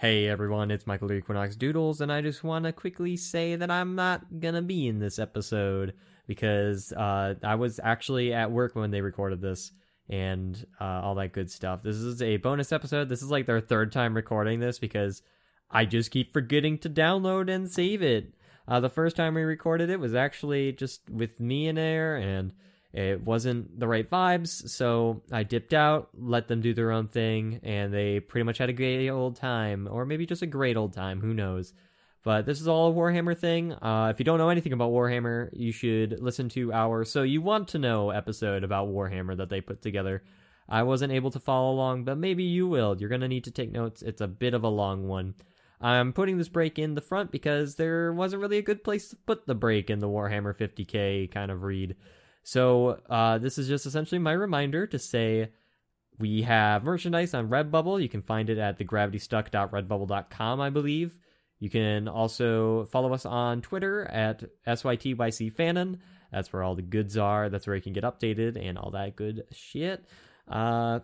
Hey everyone, it's Michael Equinox Doodles, and I just want to quickly say that I'm not gonna be in this episode because uh, I was actually at work when they recorded this and uh, all that good stuff. This is a bonus episode. This is like their third time recording this because I just keep forgetting to download and save it. Uh, the first time we recorded it was actually just with me in there, and it wasn't the right vibes, so I dipped out, let them do their own thing, and they pretty much had a great old time, or maybe just a great old time, who knows. But this is all a Warhammer thing. Uh, if you don't know anything about Warhammer, you should listen to our So You Want to Know episode about Warhammer that they put together. I wasn't able to follow along, but maybe you will. You're going to need to take notes. It's a bit of a long one. I'm putting this break in the front because there wasn't really a good place to put the break in the Warhammer 50k kind of read. So uh, this is just essentially my reminder to say we have merchandise on Redbubble. You can find it at thegravitystuck.redbubble.com, I believe. You can also follow us on Twitter at SYTYCFanon. That's where all the goods are. That's where you can get updated and all that good shit. Uh,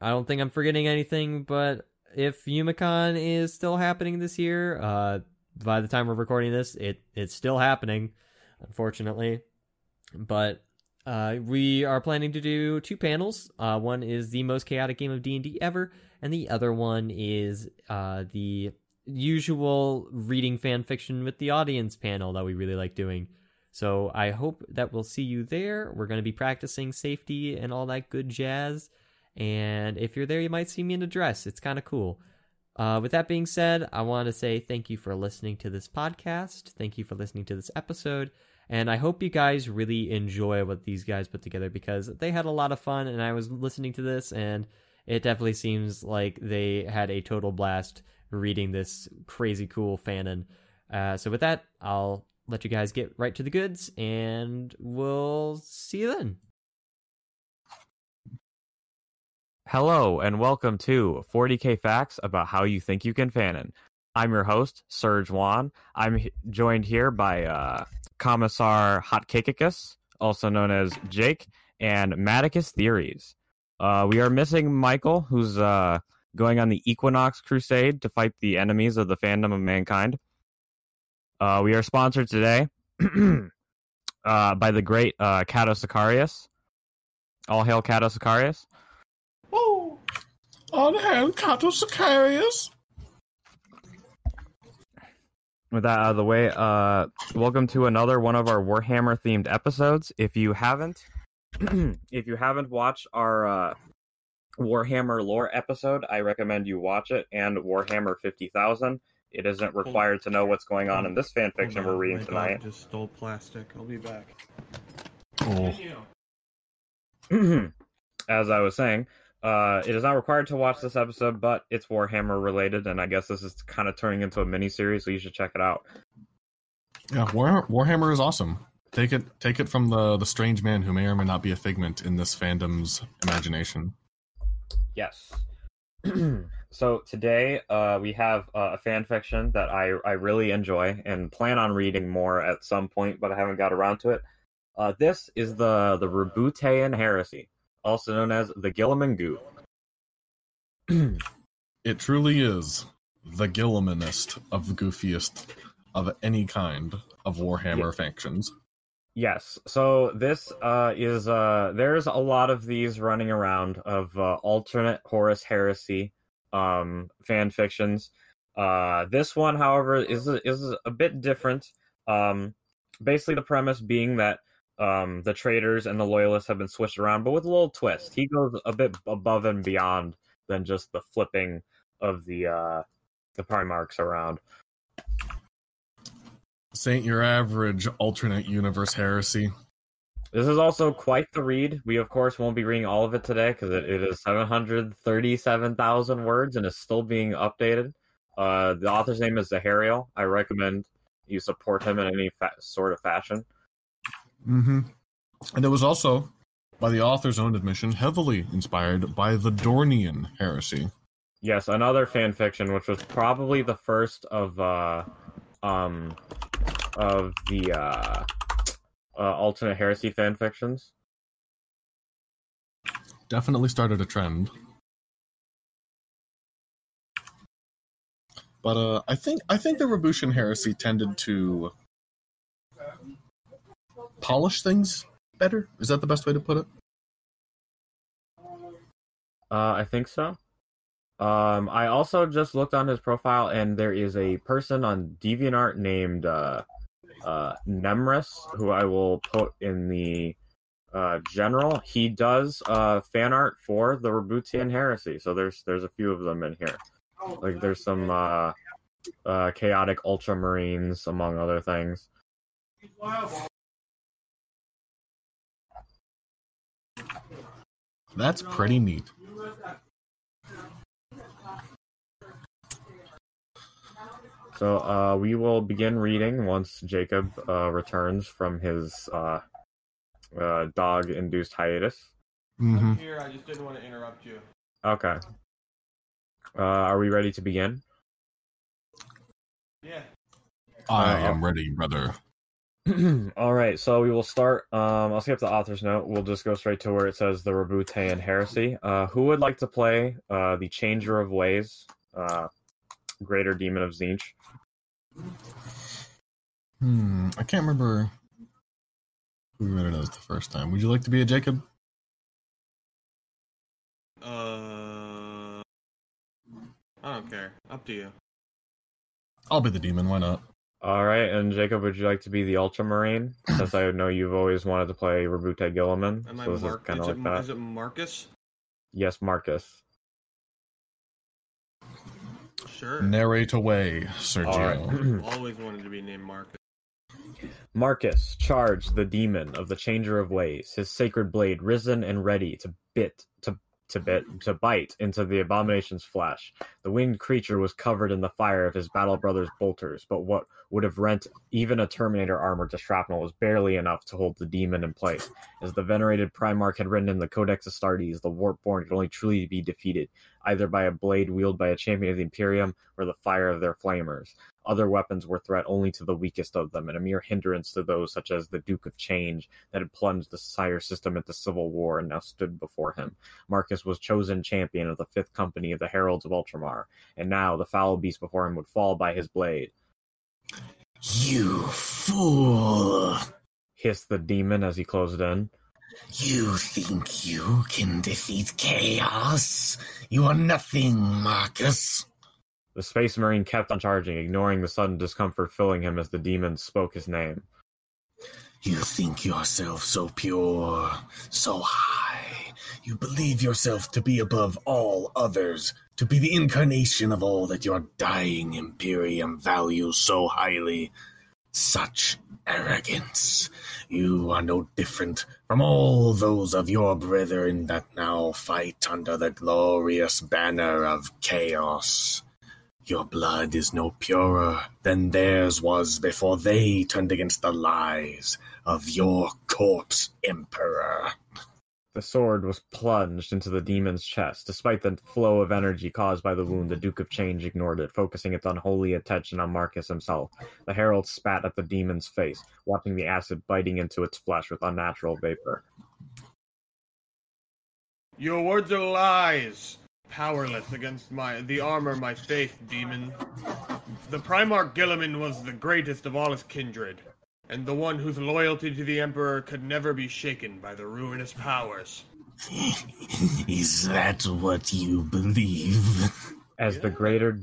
I don't think I'm forgetting anything, but if Youmacon is still happening this year, uh, by the time we're recording this, it it's still happening, unfortunately. But uh, we are planning to do two panels. Uh, one is the most chaotic game of D and D ever, and the other one is uh, the usual reading fan fiction with the audience panel that we really like doing. So I hope that we'll see you there. We're going to be practicing safety and all that good jazz. And if you're there, you might see me in a dress. It's kind of cool. Uh, with that being said, I want to say thank you for listening to this podcast. Thank you for listening to this episode. And I hope you guys really enjoy what these guys put together because they had a lot of fun. And I was listening to this, and it definitely seems like they had a total blast reading this crazy cool fanon. Uh, so with that, I'll let you guys get right to the goods, and we'll see you then. Hello, and welcome to 40k Facts about how you think you can fanon. I'm your host, Serge Juan. I'm joined here by uh, Commissar Hotcakicus, also known as Jake, and Maticus Theories. Uh, we are missing Michael, who's uh, going on the Equinox Crusade to fight the enemies of the fandom of mankind. Uh, we are sponsored today uh, by the great uh, Cato Sicarius. All hail Cato Sicarius. Oh, on hail Cato Sicarius. With that out of the way, uh, welcome to another one of our Warhammer themed episodes. If you haven't, if you haven't watched our uh, Warhammer lore episode, I recommend you watch it. And Warhammer Fifty Thousand. It isn't required to know what's going on in this fan fiction Hold on, we're reading my dog tonight. just stole plastic. I'll be back. Oh. As I was saying, uh, it is not required to watch this episode, but it's Warhammer related, and I guess this is kind of turning into a mini series, so you should check it out. Yeah, War, Warhammer is awesome. Take it, take it from the the strange man who may or may not be a figment in this fandom's imagination. Yes. so today uh, we have uh, a fan fiction that I, I really enjoy and plan on reading more at some point, but I haven't got around to it. Uh, this is the the Rebutean Heresy, also known as the Guilliman Goof. It truly is the Gillimanist of the goofiest of any kind of Warhammer factions. Yes. So this uh, is uh, there's a lot of these running around of uh, alternate Horus Heresy um, fan fictions. Uh, this one, however, is is a bit different. Um, basically, the premise being that um, the traitors and the loyalists have been switched around, but with a little twist. He goes a bit above and beyond than just the flipping of the uh, the Primarchs around. This ain't your average alternate universe heresy. This is also quite the read. We, of course, won't be reading all of it today because it, it is 737,000 words and is still being updated. Uh, the author's name is Zahariel. I recommend you support him in any fa- sort of fashion. Mm-hmm. And it was also, by the author's own admission, heavily inspired by the Dornian heresy. Yes, another fan fiction, which was probably the first of uh, um, of the uh, uh, alternate heresy fan fictions. Definitely started a trend. But uh, I think I think the Rabushan heresy tended to polish things better. Is that the best way to put it? Uh, I think so. Um, I also just looked on his profile, and there is a person on DeviantArt named uh, uh, Nemris, who I will put in the uh, general. He does uh, fan art for the Rabutian Heresy, so there's there's a few of them in here. Like there's some uh, uh, chaotic Ultramarines, among other things. That's pretty neat. So uh, we will begin reading once Jacob uh, returns from his uh, uh, dog-induced hiatus. hmm Here, I just didn't want to interrupt you. Okay. Uh, are we ready to begin? Yeah. I Uh, am ready, brother. All right, so we will start. Um, I'll skip the author's note. We'll just go straight to where it says the Rabutean heresy. Uh, who would like to play uh, the Changer of Ways, uh, Greater Demon of Tzeentch? Hmm, I can't remember who read it as the first time. Would you like to be a Jacob? Uh, I don't care. Up to you. I'll be the demon. Why not? All right, and Jacob, would you like to be the Ultramarine? Since I know you've always wanted to play Rabute Guilliman, Am so this is kind Is, of it, like that. is it Marcus? Yes, Marcus. Sure. Narrate away, Sergio. All right. Always wanted to be named Marcus. Marcus charged the demon of the Changer of Ways, his sacred blade risen and ready to bit to to bit to bite into the abomination's flesh. The winged creature was covered in the fire of his battle brother's bolters, but what would have rent even a Terminator armor to shrapnel was barely enough to hold the demon in place. As the venerated Primarch had written in the Codex Astartes, the Warpborn could only truly be defeated either by a blade wielded by a champion of the Imperium or the fire of their flamers. Other weapons were threat only to the weakest of them, and a mere hindrance to those such as the Duke of Change that had plunged the Sire system into civil war and now stood before him. Marcus was chosen champion of the Fifth Company of the Heralds of Ultramar, and now the foul beast before him would fall by his blade. You fool! Hissed the demon as he closed in. You think you can defeat chaos? You are nothing, Marcus. The Space Marine kept on charging, ignoring the sudden discomfort filling him as the demon spoke his name. You think yourself so pure, so high. You believe yourself to be above all others, to be the incarnation of all that your dying Imperium values so highly. Such arrogance. You are no different from all those of your brethren that now fight under the glorious banner of chaos. Your blood is no purer than theirs was before they turned against the lies of your corpse emperor. The sword was plunged into the demon's chest. Despite the flow of energy caused by the wound, the Duke of Change ignored it, focusing its unholy attention on Marcus himself. The herald spat at the demon's face, watching the acid biting into its flesh with unnatural vapor. Your words are lies. Powerless against my the armor my faith, demon. The Primarch Guilliman was the greatest of all his kindred, and the one whose loyalty to the Emperor could never be shaken by the ruinous powers. is that what you believe? As the greater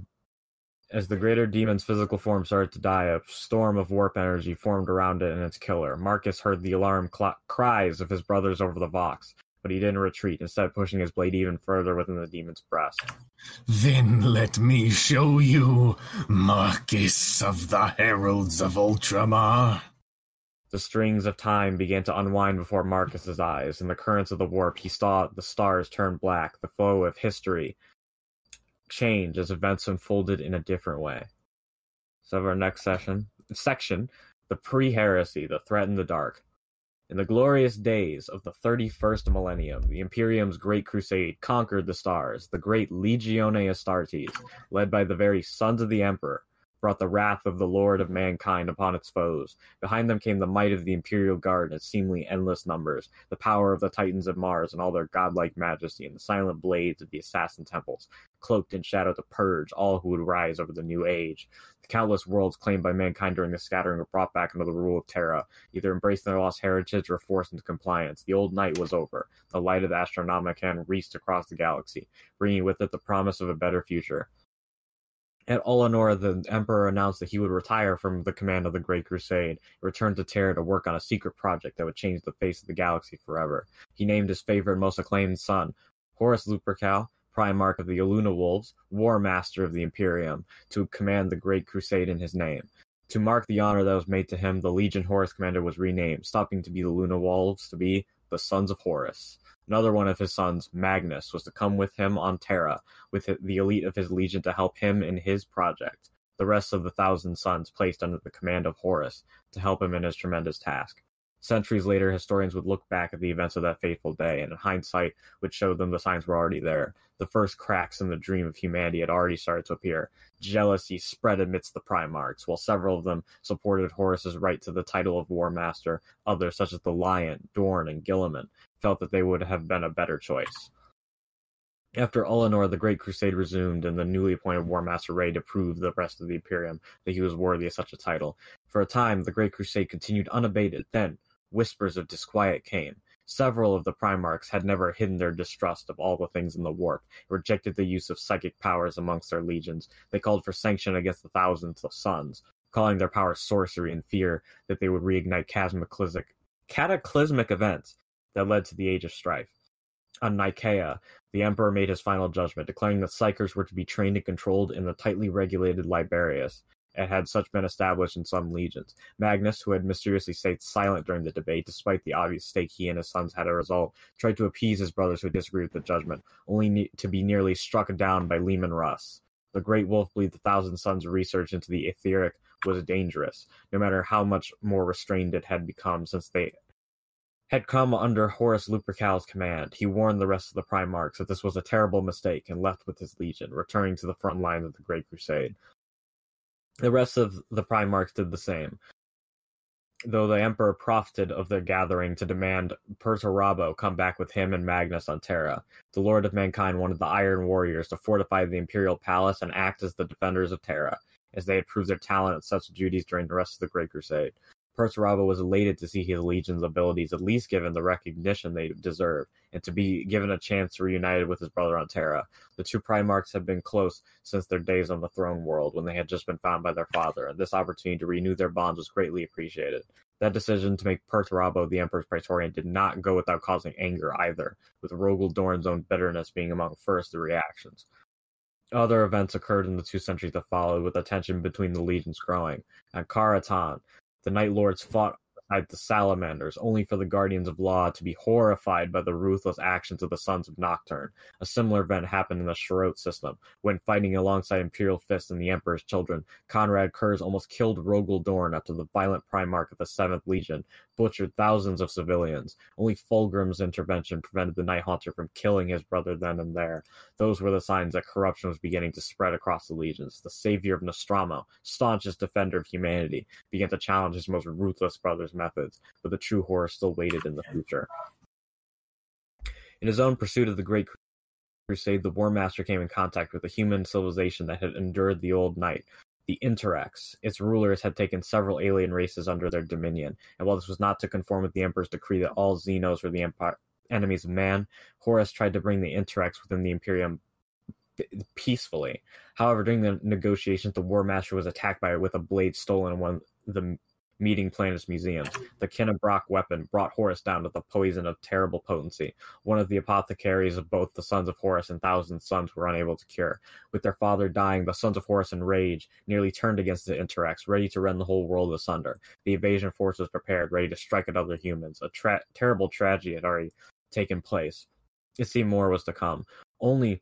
as the greater demon's physical form started to die, a storm of warp energy formed around it and its killer. Marcus heard the alarm cl- cries of his brothers over the Vox, but he didn't retreat, instead pushing his blade even further within the demon's breast. Then let me show you, Marcus of the Heralds of Ultramar. The strings of time began to unwind before Marcus's eyes. In the currents of the warp, he saw the stars turn black, the flow of history change as events unfolded in a different way. So our next session section, the pre-heresy, the threat in the dark. In the glorious days of the 31st millennium, the Imperium's great crusade conquered the stars, the great Legione Astartes, led by the very sons of the Emperor. Brought the wrath of the Lord of mankind upon its foes. Behind them came the might of the Imperial Guard in seemingly endless numbers, the power of the Titans of Mars and all their godlike majesty, and the silent blades of the assassin temples, cloaked in shadow to purge all who would rise over the new age. The countless worlds claimed by mankind during the scattering were brought back under the rule of Terra, either embracing their lost heritage or forced into compliance. The old night was over. The light of the Astronomicon reached across the galaxy, bringing with it the promise of a better future. At Ullanor, the Emperor announced that he would retire from the command of the Great Crusade and return to Terra to work on a secret project that would change the face of the galaxy forever. He named his favorite, most acclaimed son, Horus Lupercal, Primarch of the Aluna Wolves, War Master of the Imperium, to command the Great Crusade in his name. To mark the honor that was made to him, the Legion Horus commander was renamed, stopping to be the Luna Wolves to be the Sons of Horus. Another one of his sons, Magnus, was to come with him on Terra, with the elite of his legion to help him in his project. The rest of the thousand sons placed under the command of Horus to help him in his tremendous task. Centuries later, historians would look back at the events of that fateful day, and in hindsight, would show them the signs were already there. The first cracks in the dream of humanity had already started to appear. Jealousy spread amidst the Primarchs, while several of them supported Horus's right to the title of War Master. Others, such as the Lion, Dorn, and Guilliman, felt that they would have been a better choice. After Ullanor, the Great Crusade resumed, and the newly appointed War Master Ray to prove the rest of the Imperium that he was worthy of such a title. For a time, the Great Crusade continued unabated. Then, whispers of disquiet came. Several of the Primarchs had never hidden their distrust of all the things in the warp, rejected the use of psychic powers amongst their legions. They called for sanction against the thousands of suns, calling their power sorcery in fear that they would reignite cataclysmic, cataclysmic events that led to the Age of Strife. On Nicaea, the Emperor made his final judgment, declaring that psykers were to be trained and controlled in the tightly regulated Librarius. It had such been established in some legions. Magnus, who had mysteriously stayed silent during the debate, despite the obvious stake he and his sons had a result, tried to appease his brothers who disagreed with the judgment, only ne- to be nearly struck down by Leman Russ. The great wolf believed the Thousand Sons' research into the etheric was dangerous, no matter how much more restrained it had become since they had come under Horus Lupercal's command. He warned the rest of the Primarchs that this was a terrible mistake and left with his legion, returning to the front lines of the Great Crusade. The rest of the Primarchs did the same, though the Emperor profited of their gathering to demand Perturabo come back with him and Magnus on Terra. The Lord of Mankind wanted the Iron Warriors to fortify the Imperial Palace and act as the defenders of Terra, as they had proved their talent at such duties during the rest of the Great Crusade. Perturabo was elated to see his legion's abilities at least given the recognition they deserve, and to be given a chance to reunite with his brother on Terra. The two Primarchs had been close since their days on the throne world when they had just been found by their father, and this opportunity to renew their bonds was greatly appreciated. That decision to make Perturabo the Emperor's Praetorian did not go without causing anger either, with Rogal Dorn's own bitterness being among first the reactions. Other events occurred in the two centuries that followed, with the tension between the legions growing. At Karatan, the Night Lords fought beside the Salamanders, only for the Guardians of Law to be horrified by the ruthless actions of the Sons of Nocturne. A similar event happened in the Sharot system, when fighting alongside Imperial Fist and the Emperor's children. Konrad Curze almost killed Rogal Dorn after the violent Primarch of the Seventh Legion butchered thousands of civilians. Only Fulgrim's intervention prevented the Night Haunter from killing his brother then and there. Those were the signs that corruption was beginning to spread across the legions. The savior of Nostramo, staunchest defender of humanity, began to challenge his most ruthless brother's methods, but the true horror still waited in the future. In his own pursuit of the Great Crusade, the War Master came in contact with a human civilization that had endured the Old Night, the Interex. Its rulers had taken several alien races under their dominion, and while this was not to conform with the Emperor's decree that all Xenos were the empire, enemies of man, Horus tried to bring the Interex within the Imperium peacefully. However, during the negotiations, the War Master was attacked by it with a blade stolen one the meeting planet's museums. The Kinebrach weapon brought Horus down with a poison of terrible potency. One of the apothecaries of both the sons of Horus and Thousand Sons were unable to cure. With their father dying, the sons of Horus in rage nearly turned against the Interex, ready to rend the whole world asunder. The invasion force was prepared, ready to strike at other humans. A tra- terrible tragedy had already taken place. It seemed more was to come. Only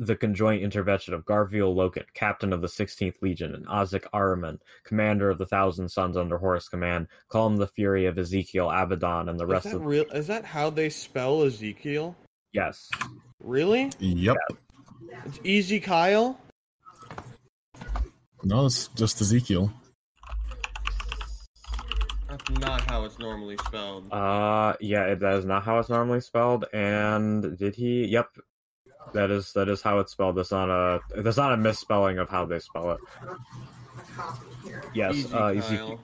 the conjoint intervention of Garviel Loken, captain of the 16th Legion, and Azek Ahriman, commander of the Thousand Sons under Horus' command, calmed the fury of Ezekiel Abaddon and the rest is that of. real? Is that how they spell Ezekiel? Yes. Really? Yep. It's Easy Kyle. No, it's just Ezekiel. That's not how it's normally spelled. Uh, yeah, that is not how it's normally spelled. And did he? Yep, that is that is how it's spelled. That's not a that's not a misspelling of how they spell it. Yes, Easy, uh.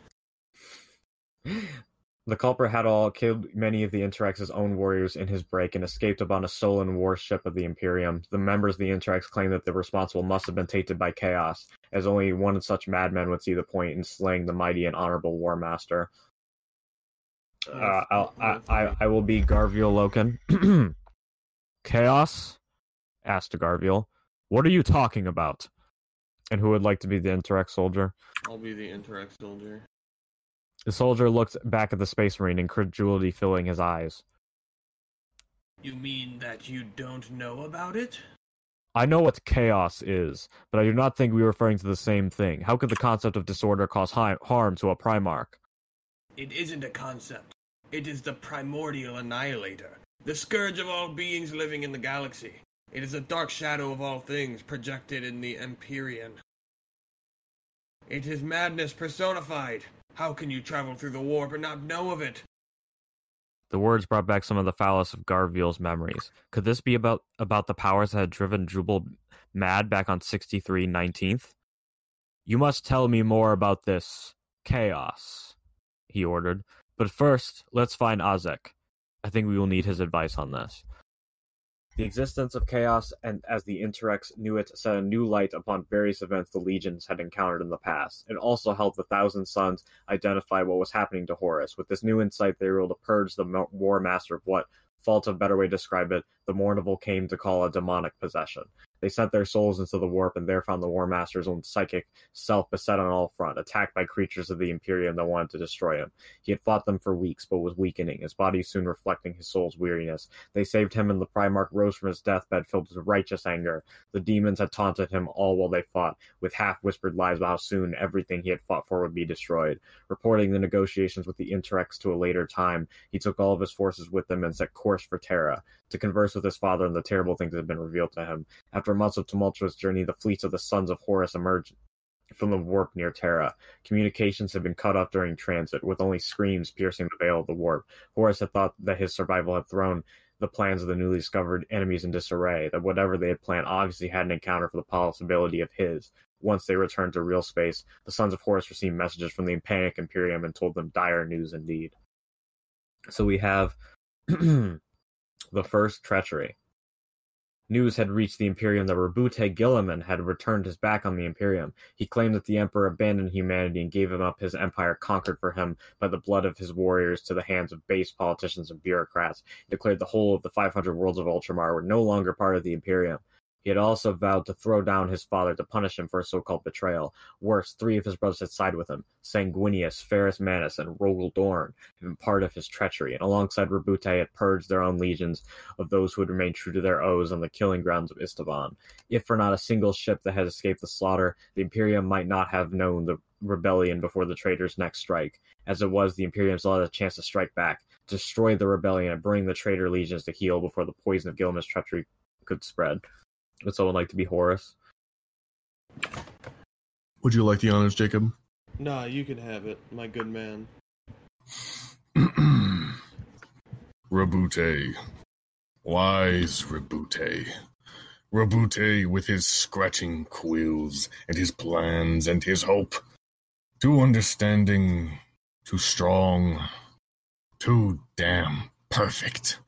The culprit had all killed many of the Interex's own warriors in his break and escaped upon a stolen warship of the Imperium. The members of the Interex claim that the responsible must have been tainted by chaos, as only one such madman would see the point in slaying the mighty and honorable War Master. Uh, I'll, I, I, I will be Garviel Loken. chaos? Asked Garviel. What are you talking about? And who would like to be the Interex soldier? I'll be the Interex soldier. The soldier looked back at the space marine, incredulity filling his eyes. You mean that you don't know about it? I know what chaos is, but I do not think we are referring to the same thing. How could the concept of disorder cause hi- harm to a Primarch? It isn't a concept. It is the primordial annihilator, the scourge of all beings living in the galaxy. It is a dark shadow of all things projected in the Empyrean. It is madness personified. How can you travel through the warp and not know of it? The words brought back some of the phallus of Garviel's memories. Could this be about about the powers that had driven Jubal mad back on 63 19th? You must tell me more about this chaos, he ordered. But first, let's find Azek. I think we will need his advice on this. The existence of chaos, and as the Interex knew it, set a new light upon various events the legions had encountered in the past. It also helped the Thousand Sons identify what was happening to Horus. With this new insight, they were able to purge the War Master of what, fault of better way to describe it, the Mournival came to call a demonic possession. They sent their souls into the warp and there found the War Master's own psychic self beset on all front, attacked by creatures of the Imperium that wanted to destroy him. He had fought them for weeks, but was weakening, his body soon reflecting his soul's weariness. They saved him, and the Primarch rose from his deathbed filled with righteous anger. The demons had taunted him all while they fought, with half whispered lies about how soon everything he had fought for would be destroyed. Reporting the negotiations with the Interex to a later time, he took all of his forces with him and set course for Terra to converse with his father and the terrible things that had been revealed to him. After months of tumultuous journey, the fleets of the sons of Horus emerged from the warp near Terra. Communications had been cut off during transit, with only screams piercing the veil of the warp. Horus had thought that his survival had thrown the plans of the newly discovered enemies in disarray, that whatever they had planned obviously had an encounter for the possibility of his. Once they returned to real space, the sons of Horus received messages from the Panic Imperium and told them dire news indeed. So we have the first treachery. News had reached the Imperium that Rabute Guilliman had returned his back on the Imperium. He claimed that the Emperor abandoned humanity and gave him up his empire conquered for him by the blood of his warriors to the hands of base politicians and bureaucrats. He declared the whole of the 500 worlds of Ultramar were no longer part of the Imperium. He had also vowed to throw down his father to punish him for a so-called betrayal. Worse, three of his brothers had sided with him. Sanguinius, Ferrus Manus, and Rogal Dorn had been part of his treachery, and alongside Rabute had purged their own legions of those who had remained true to their oaths on the killing grounds of Istavan. If for not a single ship that had escaped the slaughter, the Imperium might not have known the rebellion before the traitors' next strike. As it was, the Imperium still had a chance to strike back, destroy the rebellion, and bring the traitor legions to heel before the poison of Gilman's treachery could spread. Would someone like to be Horus? Would you like the honors, Jacob? Nah, you can have it, my good man. Rabute. Wise Rabute. Rabute with his scratching quills and his plans and his hope. Too understanding, too strong, too damn perfect.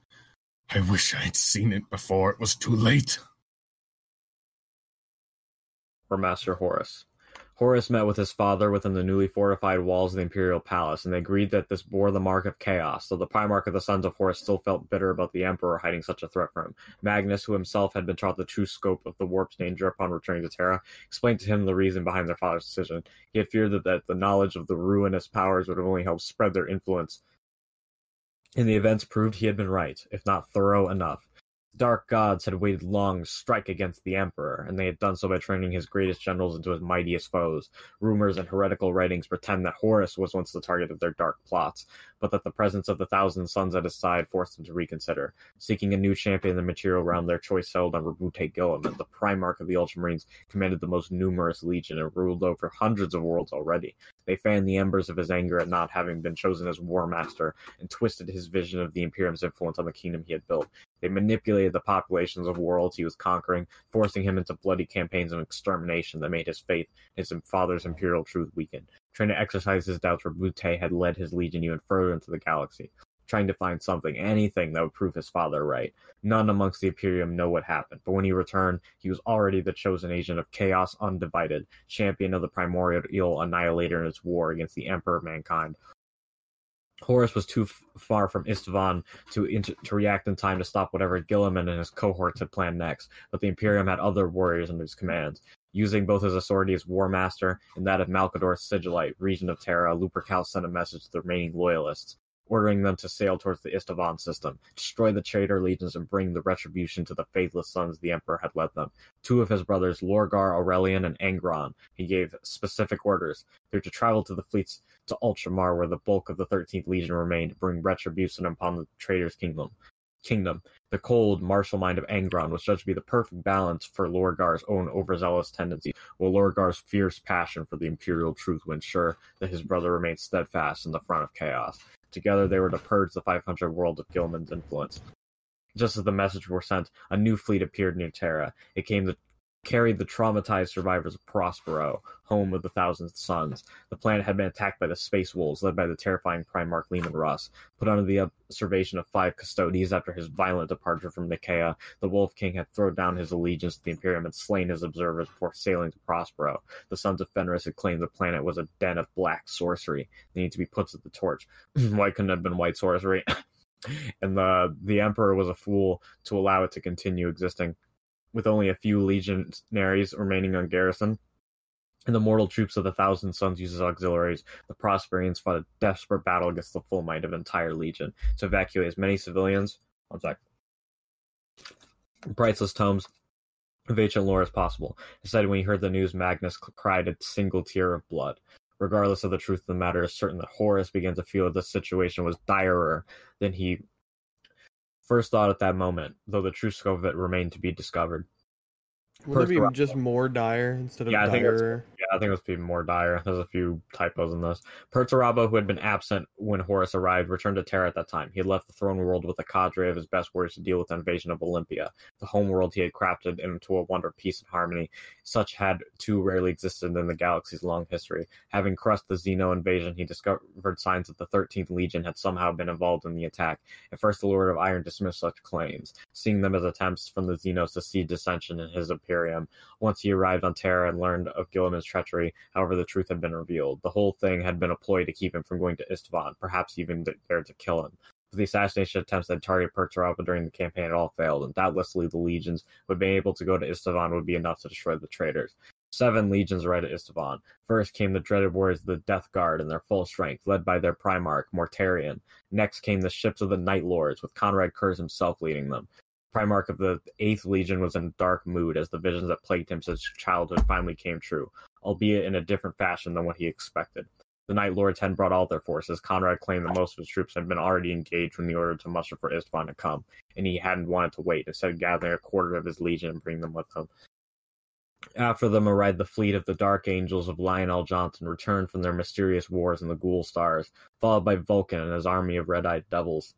I wish I'd seen it before it was too late. Or Master Horus. Horus met with his father within the newly fortified walls of the Imperial Palace, and they agreed that this bore the mark of chaos, though the Primarch of the Sons of Horus still felt bitter about the Emperor hiding such a threat from him. Magnus, who himself had been taught the true scope of the warp's danger upon returning to Terra, explained to him the reason behind their father's decision. He had feared that, that the knowledge of the ruinous powers would have only helped spread their influence. And the events proved he had been right, if not thorough enough. Dark gods had waited long to strike against the Emperor, and they had done so by turning his greatest generals into his mightiest foes. Rumors and heretical writings pretend that Horus was once the target of their dark plots, but that the presence of the Thousand Sons at his side forced them to reconsider. Seeking a new champion in the material realm, their choice settled on Rabute Guilliman, the Primarch of the Ultramarines, commanded the most numerous legion and ruled over hundreds of worlds already. They fanned the embers of his anger at not having been chosen as War Master and twisted his vision of the Imperium's influence on the kingdom he had built. They manipulated the populations of worlds he was conquering, forcing him into bloody campaigns of extermination that made his faith in his father's imperial truth weaken. Trying to exercise his doubts, Rabute had led his legion even further into the galaxy, trying to find something, anything that would prove his father right. None amongst the Imperium know what happened, but when he returned, he was already the chosen agent of Chaos Undivided, champion of the primordial annihilator in his war against the Emperor of Mankind. Horus was too f- far from Isstvan to to react in time to stop whatever Guilliman and his cohorts had planned next, but the Imperium had other warriors under his command. Using both his authority as War Master and that of Malcador's Sigilite, Regent of Terra, Lupercal sent a message to the remaining loyalists, ordering them to sail towards the Isstvan system, destroy the traitor legions, and bring the retribution to the faithless sons the Emperor had led them. Two of his brothers, Lorgar Aurelian and Angron, he gave specific orders. They were to travel to the fleets to Ultramar, where the bulk of the 13th Legion remained, bring retribution upon the traitor's kingdom. Kingdom. The cold, martial mind of Angron was judged to be the perfect balance for Lorgar's own overzealous tendencies, while Lorgar's fierce passion for the imperial truth would ensure that his brother remained steadfast in the front of chaos. Together, they were to purge the 500 world of Gilman's influence. Just as the message were sent, a new fleet appeared near Terra. It came to carried the traumatized survivors of Prospero, home of the Thousand Sons. The planet had been attacked by the Space Wolves, led by the terrifying Primarch Leman Russ. Put under the observation of five Custodes after his violent departure from Nicaea, the Wolf King had thrown down his allegiance to the Imperium and slain his observers before sailing to Prospero. The Sons of Fenris had claimed the planet was a den of black sorcery. They need to be put to the torch. Why couldn't it have been white sorcery? and the the Emperor was a fool to allow it to continue existing with only a few legionaries remaining on garrison. And the mortal troops of the Thousand Sons uses auxiliaries. The Prosperians fought a desperate battle against the full might of an entire legion to evacuate as many civilians. One sec. Priceless tomes of ancient lore as possible. Instead, when he heard the news, Magnus cried a single tear of blood. Regardless of the truth of the matter, it's certain that Horus began to feel that the situation was direr than he first thought at that moment, though the true scope of it remained to be discovered. Would it be just more dire instead of Yeah, I think I think it was even more dire. There's a few typos in this. Perturabo, who had been absent when Horus arrived, returned to Terra at that time. He had left the throne world with a cadre of his best warriors to deal with the invasion of Olympia, the home world he had crafted into a wonder of peace and harmony. Such had too rarely existed in the galaxy's long history. Having crushed the Xeno invasion, he discovered signs that the 13th Legion had somehow been involved in the attack. At first, the Lord of Iron dismissed such claims, seeing them as attempts from the Xenos to seed dissension in his Imperium. Once he arrived on Terra and learned of Guilliman's treachery, however, the truth had been revealed. The whole thing had been a ploy to keep him from going to Isstvan, perhaps even there to kill him. The assassination attempts that targeted Perturabo during the campaign had all failed, and doubtlessly the legions would be able to go to Isstvan would be enough to destroy the traitors. Seven legions arrived at Isstvan. First came the dreaded warriors of the Death Guard in their full strength, led by their Primarch, Mortarion. Next came the ships of the Night Lords, with Konrad Curze himself leading them. Primarch of the Eighth Legion was in dark mood as the visions that plagued him since childhood finally came true, albeit in a different fashion than what he expected. The Night Lords had brought all their forces. Konrad claimed that most of his troops had been already engaged when the order to muster for Isstvan had come, and he hadn't wanted to wait, instead of gathering a quarter of his legion and bring them with him. After them arrived the fleet of the Dark Angels of Lion El'Jonson, returned from their mysterious wars in the Ghoul Stars, followed by Vulcan and his army of red-eyed devils.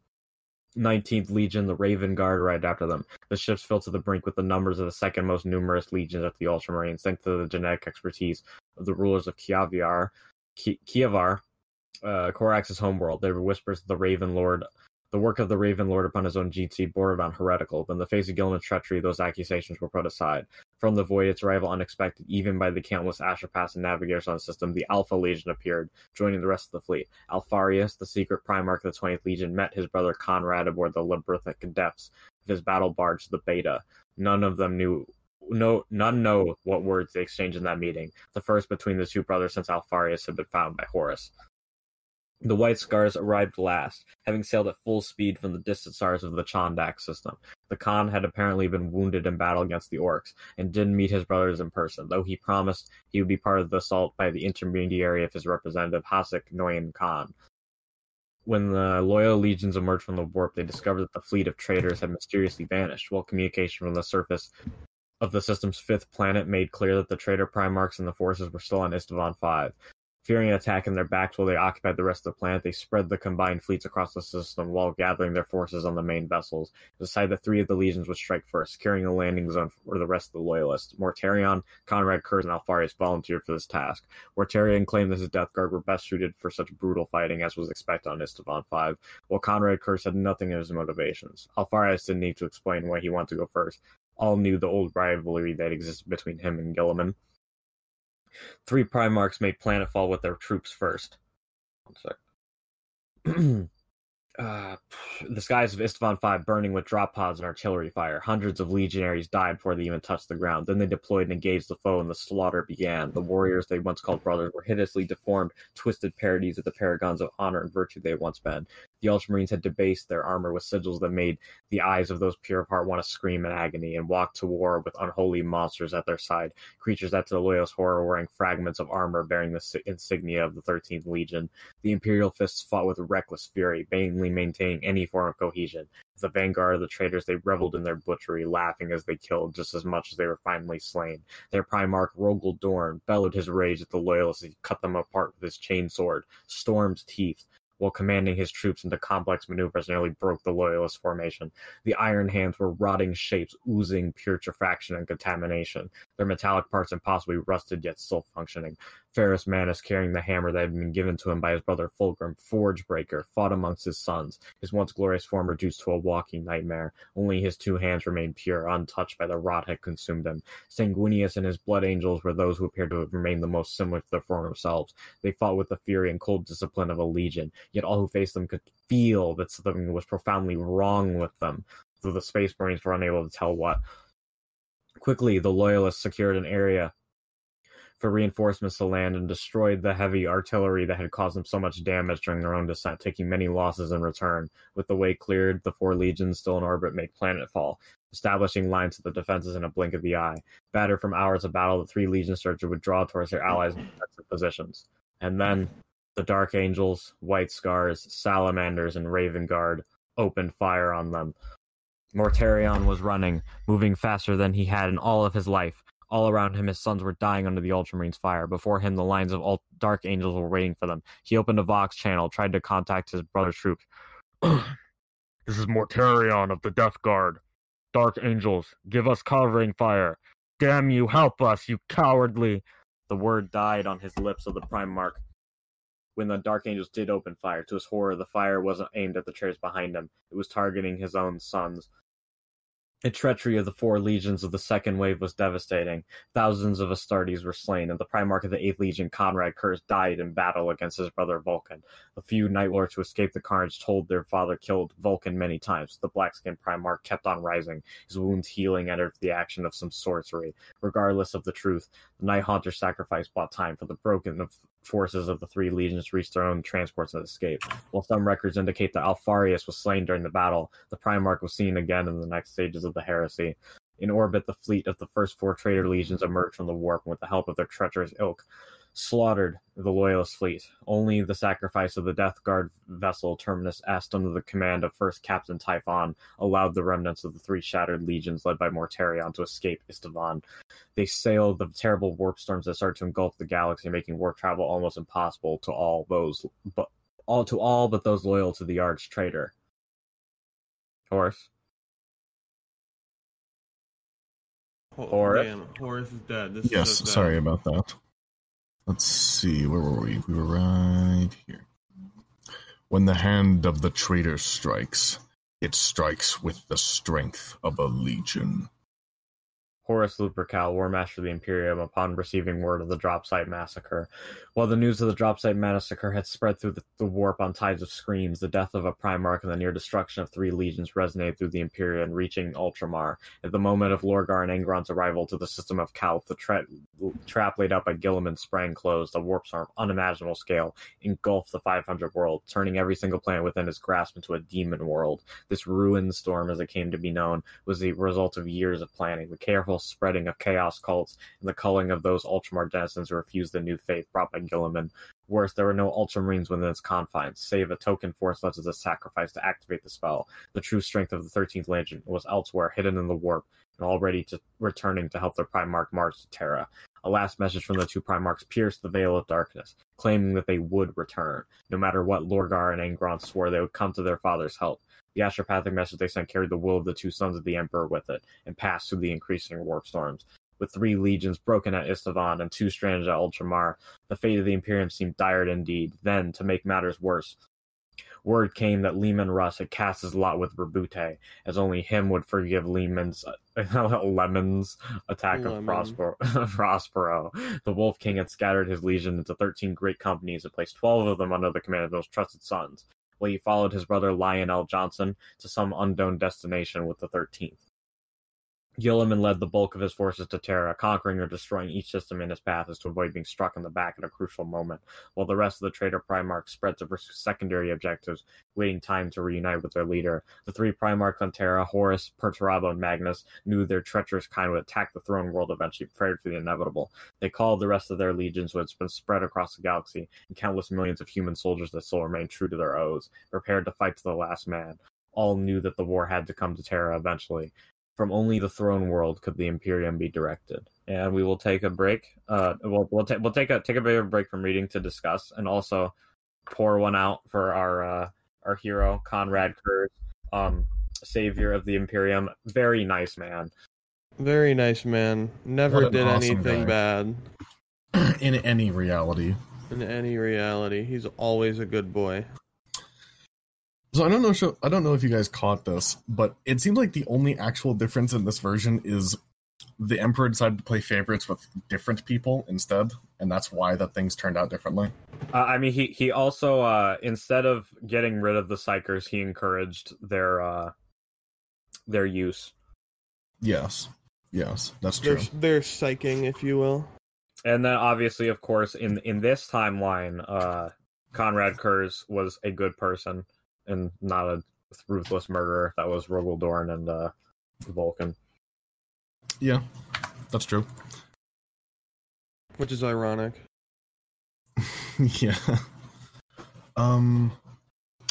19th Legion, the Raven Guard, right after them. The ships filled to the brink with the numbers of the second most numerous legions of the Ultramarines, thanks to the genetic expertise of the rulers of Kiavahr, Ki- Kievar, uh, Corax's homeworld. There were whispers of the Raven Lord, the work of the Raven Lord upon his own GT bordered on heretical, but in the face of Gilman's treachery, those accusations were put aside. From the void, its arrival unexpected even by the countless astropaths and navigators on the system, the Alpha Legion appeared, joining the rest of the fleet. Alpharius, the secret Primarch of the 20th Legion, met his brother Konrad aboard the Labyrinthic depths of his battle barge, the Beta. None of them knew no none know what words they exchanged in that meeting, the first between the two brothers since Alpharius had been found by Horus. The White Scars arrived last, having sailed at full speed from the distant stars of the Chondax system. The Khan had apparently been wounded in battle against the Orks, and didn't meet his brothers in person, though he promised he would be part of the assault by the intermediary of his representative, Hasek Noyan Khan. When the loyal legions emerged from the warp, they discovered that the fleet of traitors had mysteriously vanished, while communication from the surface of the system's fifth planet made clear that the traitor Primarchs and the forces were still on Istavan 5. Fearing an attack in their backs while they occupied the rest of the planet, they spread the combined fleets across the system while gathering their forces on the main vessels. Decided that three of the legions would strike first, securing a landing zone for the rest of the loyalists. Mortarion, Konrad Curze, and Alpharius volunteered for this task. Mortarion claimed that his Death Guard were best suited for such brutal fighting as was expected on Istavan 5, while Konrad Curze had nothing in his motivations. Alpharius didn't need to explain why he wanted to go first. All knew the old rivalry that existed between him and Guilliman. Three Primarchs made planetfall with their troops first. One sec. uh, the skies of Isstvan 5 burning with drop pods and artillery fire. Hundreds of legionaries died before they even touched the ground. Then they deployed and engaged the foe, and the slaughter began. The warriors they once called brothers were hideously deformed, twisted parodies of the paragons of honor and virtue they had once been. The Ultramarines had debased their armor with sigils that made the eyes of those pure of heart want to scream in agony and walk to war with unholy monsters at their side, creatures that to the loyalist horror wearing fragments of armor bearing the insignia of the 13th Legion. The Imperial fists fought with reckless fury, vainly maintaining any form of cohesion. The vanguard of the traitors, they reveled in their butchery, laughing as they killed just as much as they were finally slain. Their Primarch, Rogal Dorn, bellowed his rage at the loyalists as he cut them apart with his chain sword, Storm's teeth, while commanding his troops into complex maneuvers nearly broke the loyalist formation. The iron hands were rotting shapes, oozing putrefaction and contamination, their metallic parts impossibly rusted yet still functioning. Ferrus Manus, carrying the hammer that had been given to him by his brother Fulgrim, Forgebreaker, fought amongst his sons, his once glorious form reduced to a walking nightmare. Only his two hands remained pure, untouched by the rot had consumed them. Sanguinius and his blood angels were those who appeared to have remained the most similar to their former selves. They fought with the fury and cold discipline of a legion, yet all who faced them could feel that something was profoundly wrong with them, though the Space Marines were unable to tell what. Quickly, the Loyalists secured an area for reinforcements to land and destroyed the heavy artillery that had caused them so much damage during their own descent, taking many losses in return. With the way cleared, the four legions still in orbit made planetfall, establishing lines to the defenses in a blink of the eye. Battered from hours of battle, the three legion started to withdraw towards their allies' defensive positions. And then the Dark Angels, White Scars, Salamanders, and Raven Guard opened fire on them. Mortarion was running, moving faster than he had in all of his life. All around him, his sons were dying under the Ultramarines' fire. Before him, the lines of Dark Angels were waiting for them. He opened a Vox channel, tried to contact his brother's troops. this is Mortarion of the Death Guard. Dark Angels, give us covering fire. Damn you, help us, you cowardly. The word died on his lips of the Primarch. When the Dark Angels did open fire, to his horror, the fire wasn't aimed at the chairs behind him. It was targeting his own sons. The treachery of the four legions of the second wave was devastating. Thousands of Astartes were slain, and the Primarch of the Eighth Legion, Konrad Curze, died in battle against his brother Vulcan. The few Night Lords who escaped the carnage told their father killed Vulcan many times. The black-skinned Primarch kept on rising, his wounds healing under the action of some sorcery. Regardless of the truth, the Night Haunter sacrifice bought time for the broken forces of the three legions to reach their own transports and escape. While some records indicate that Alpharius was slain during the battle, the Primarch was seen again in the next stages of the heresy. In orbit, the fleet of the first four traitor legions emerged from the warp and with the help of their treacherous ilk slaughtered the loyalist fleet. Only the sacrifice of the Death Guard vessel Terminus under the command of first Captain Typhon allowed the remnants of the three shattered legions led by Mortarion to escape Istavan. They sailed the terrible warp storms that started to engulf the galaxy, making warp travel almost impossible to all those but all to all but those loyal to the arch traitor. Horse. Horus. Damn, Horus is dead. This yes, is sorry about that. Let's see, where were we? We were right here. When the hand of the traitor strikes, it strikes with the strength of a legion. Horus Lupercal, War Master of the Imperium, upon receiving word of the drop site massacre. While the news of the drop site massacre had spread through the, the warp on tides of screams, the death of a Primarch and the near destruction of three legions resonated through the Imperium, reaching Ultramar. At the moment of Lorgar and Angron's arrival to the system of Calth, the tra- trap laid out by Guilliman sprang closed. A warp storm unimaginable scale engulfed the 500 world, turning every single planet within its grasp into a demon world. This ruin storm, as it came to be known, was the result of years of planning, the careful spreading of chaos cults, and the culling of those Ultramar denizens who refused the new faith brought by Guilliman. Worse, there were no Ultramarines within its confines, save a token force left as a sacrifice to activate the spell. The true strength of the 13th Legion was elsewhere, hidden in the warp, and already to, returning to help their Primarch march to Terra. A last message from the two Primarchs pierced the veil of darkness, claiming that they would return. No matter what Lorgar and Angron swore, they would come to their father's help. The astropathic message they sent carried the will of the two sons of the Emperor with it, and passed through the increasing warp storms. With three legions broken at Isstvan and two stranded at Ultramar, the fate of the Imperium seemed dire indeed. Then, to make matters worse, word came that Leman Russ had cast his lot with Rabute, as only him would forgive Leman's uh, Lemon's attack Lemon. of Prospero. Prospero. The Wolf King had scattered his legion into thirteen great companies and placed twelve of them under the command of those trusted sons, he followed his brother Lion El'Jonson to some unknown destination with the thirteenth. Guilliman led the bulk of his forces to Terra, conquering or destroying each system in his path as to avoid being struck in the back at a crucial moment, while the rest of the traitor Primarchs spread to pursue secondary objectives, waiting time to reunite with their leader. The three Primarchs on Terra, Horus, Perturabo, and Magnus, knew their treacherous kind would attack the throne world eventually, prepared for the inevitable. They called the rest of their legions, which had been spread across the galaxy, and countless millions of human soldiers that still remained true to their oaths, prepared to fight to the last man. All knew that the war had to come to Terra eventually. From only the throne world could the Imperium be directed. And we will take a break. Uh, we'll we'll, ta- we'll take a take a bit of a break from reading to discuss, and also pour one out for our uh, our hero Konrad Curze, um, savior of the Imperium. Very nice man. Very nice man. Never an did awesome anything guy. bad in any reality. in any reality. He's always a good boy. So I don't know. so- I don't know if you guys caught this, but it seems like the only actual difference in this version is the Emperor decided to play favorites with different people instead, and that's why that things turned out differently. Uh, I mean, he he also uh, instead of getting rid of the psykers, he encouraged their uh, their use. Yes, yes, that's true. They're, they're psyching, if you will. And then obviously, of course, in in this timeline, uh, Konrad Curze was a good person and not a ruthless murderer. That was Rogal Dorn and uh, Vulcan. Yeah, that's true. Which is ironic. yeah. Um,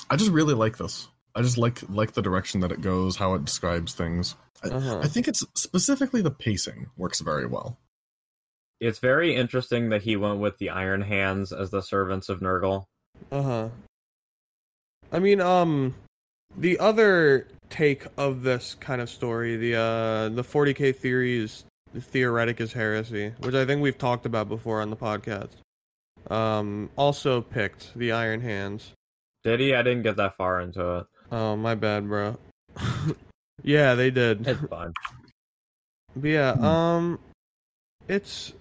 I just really like this. I just like like the direction that it goes, how it describes things. I, Uh-huh. I think it's specifically the pacing works very well. It's very interesting that he went with the Iron Hands as the servants of Nurgle. Uh huh. I mean, um, the other take of this kind of story, the uh, the 40k theories, theoretic is heresy, which I think we've talked about before on the podcast. Um, also picked the Iron Hands. Did he? I didn't get that far into it. Oh, my bad, bro. yeah, they did. It's fine. But yeah, um, it's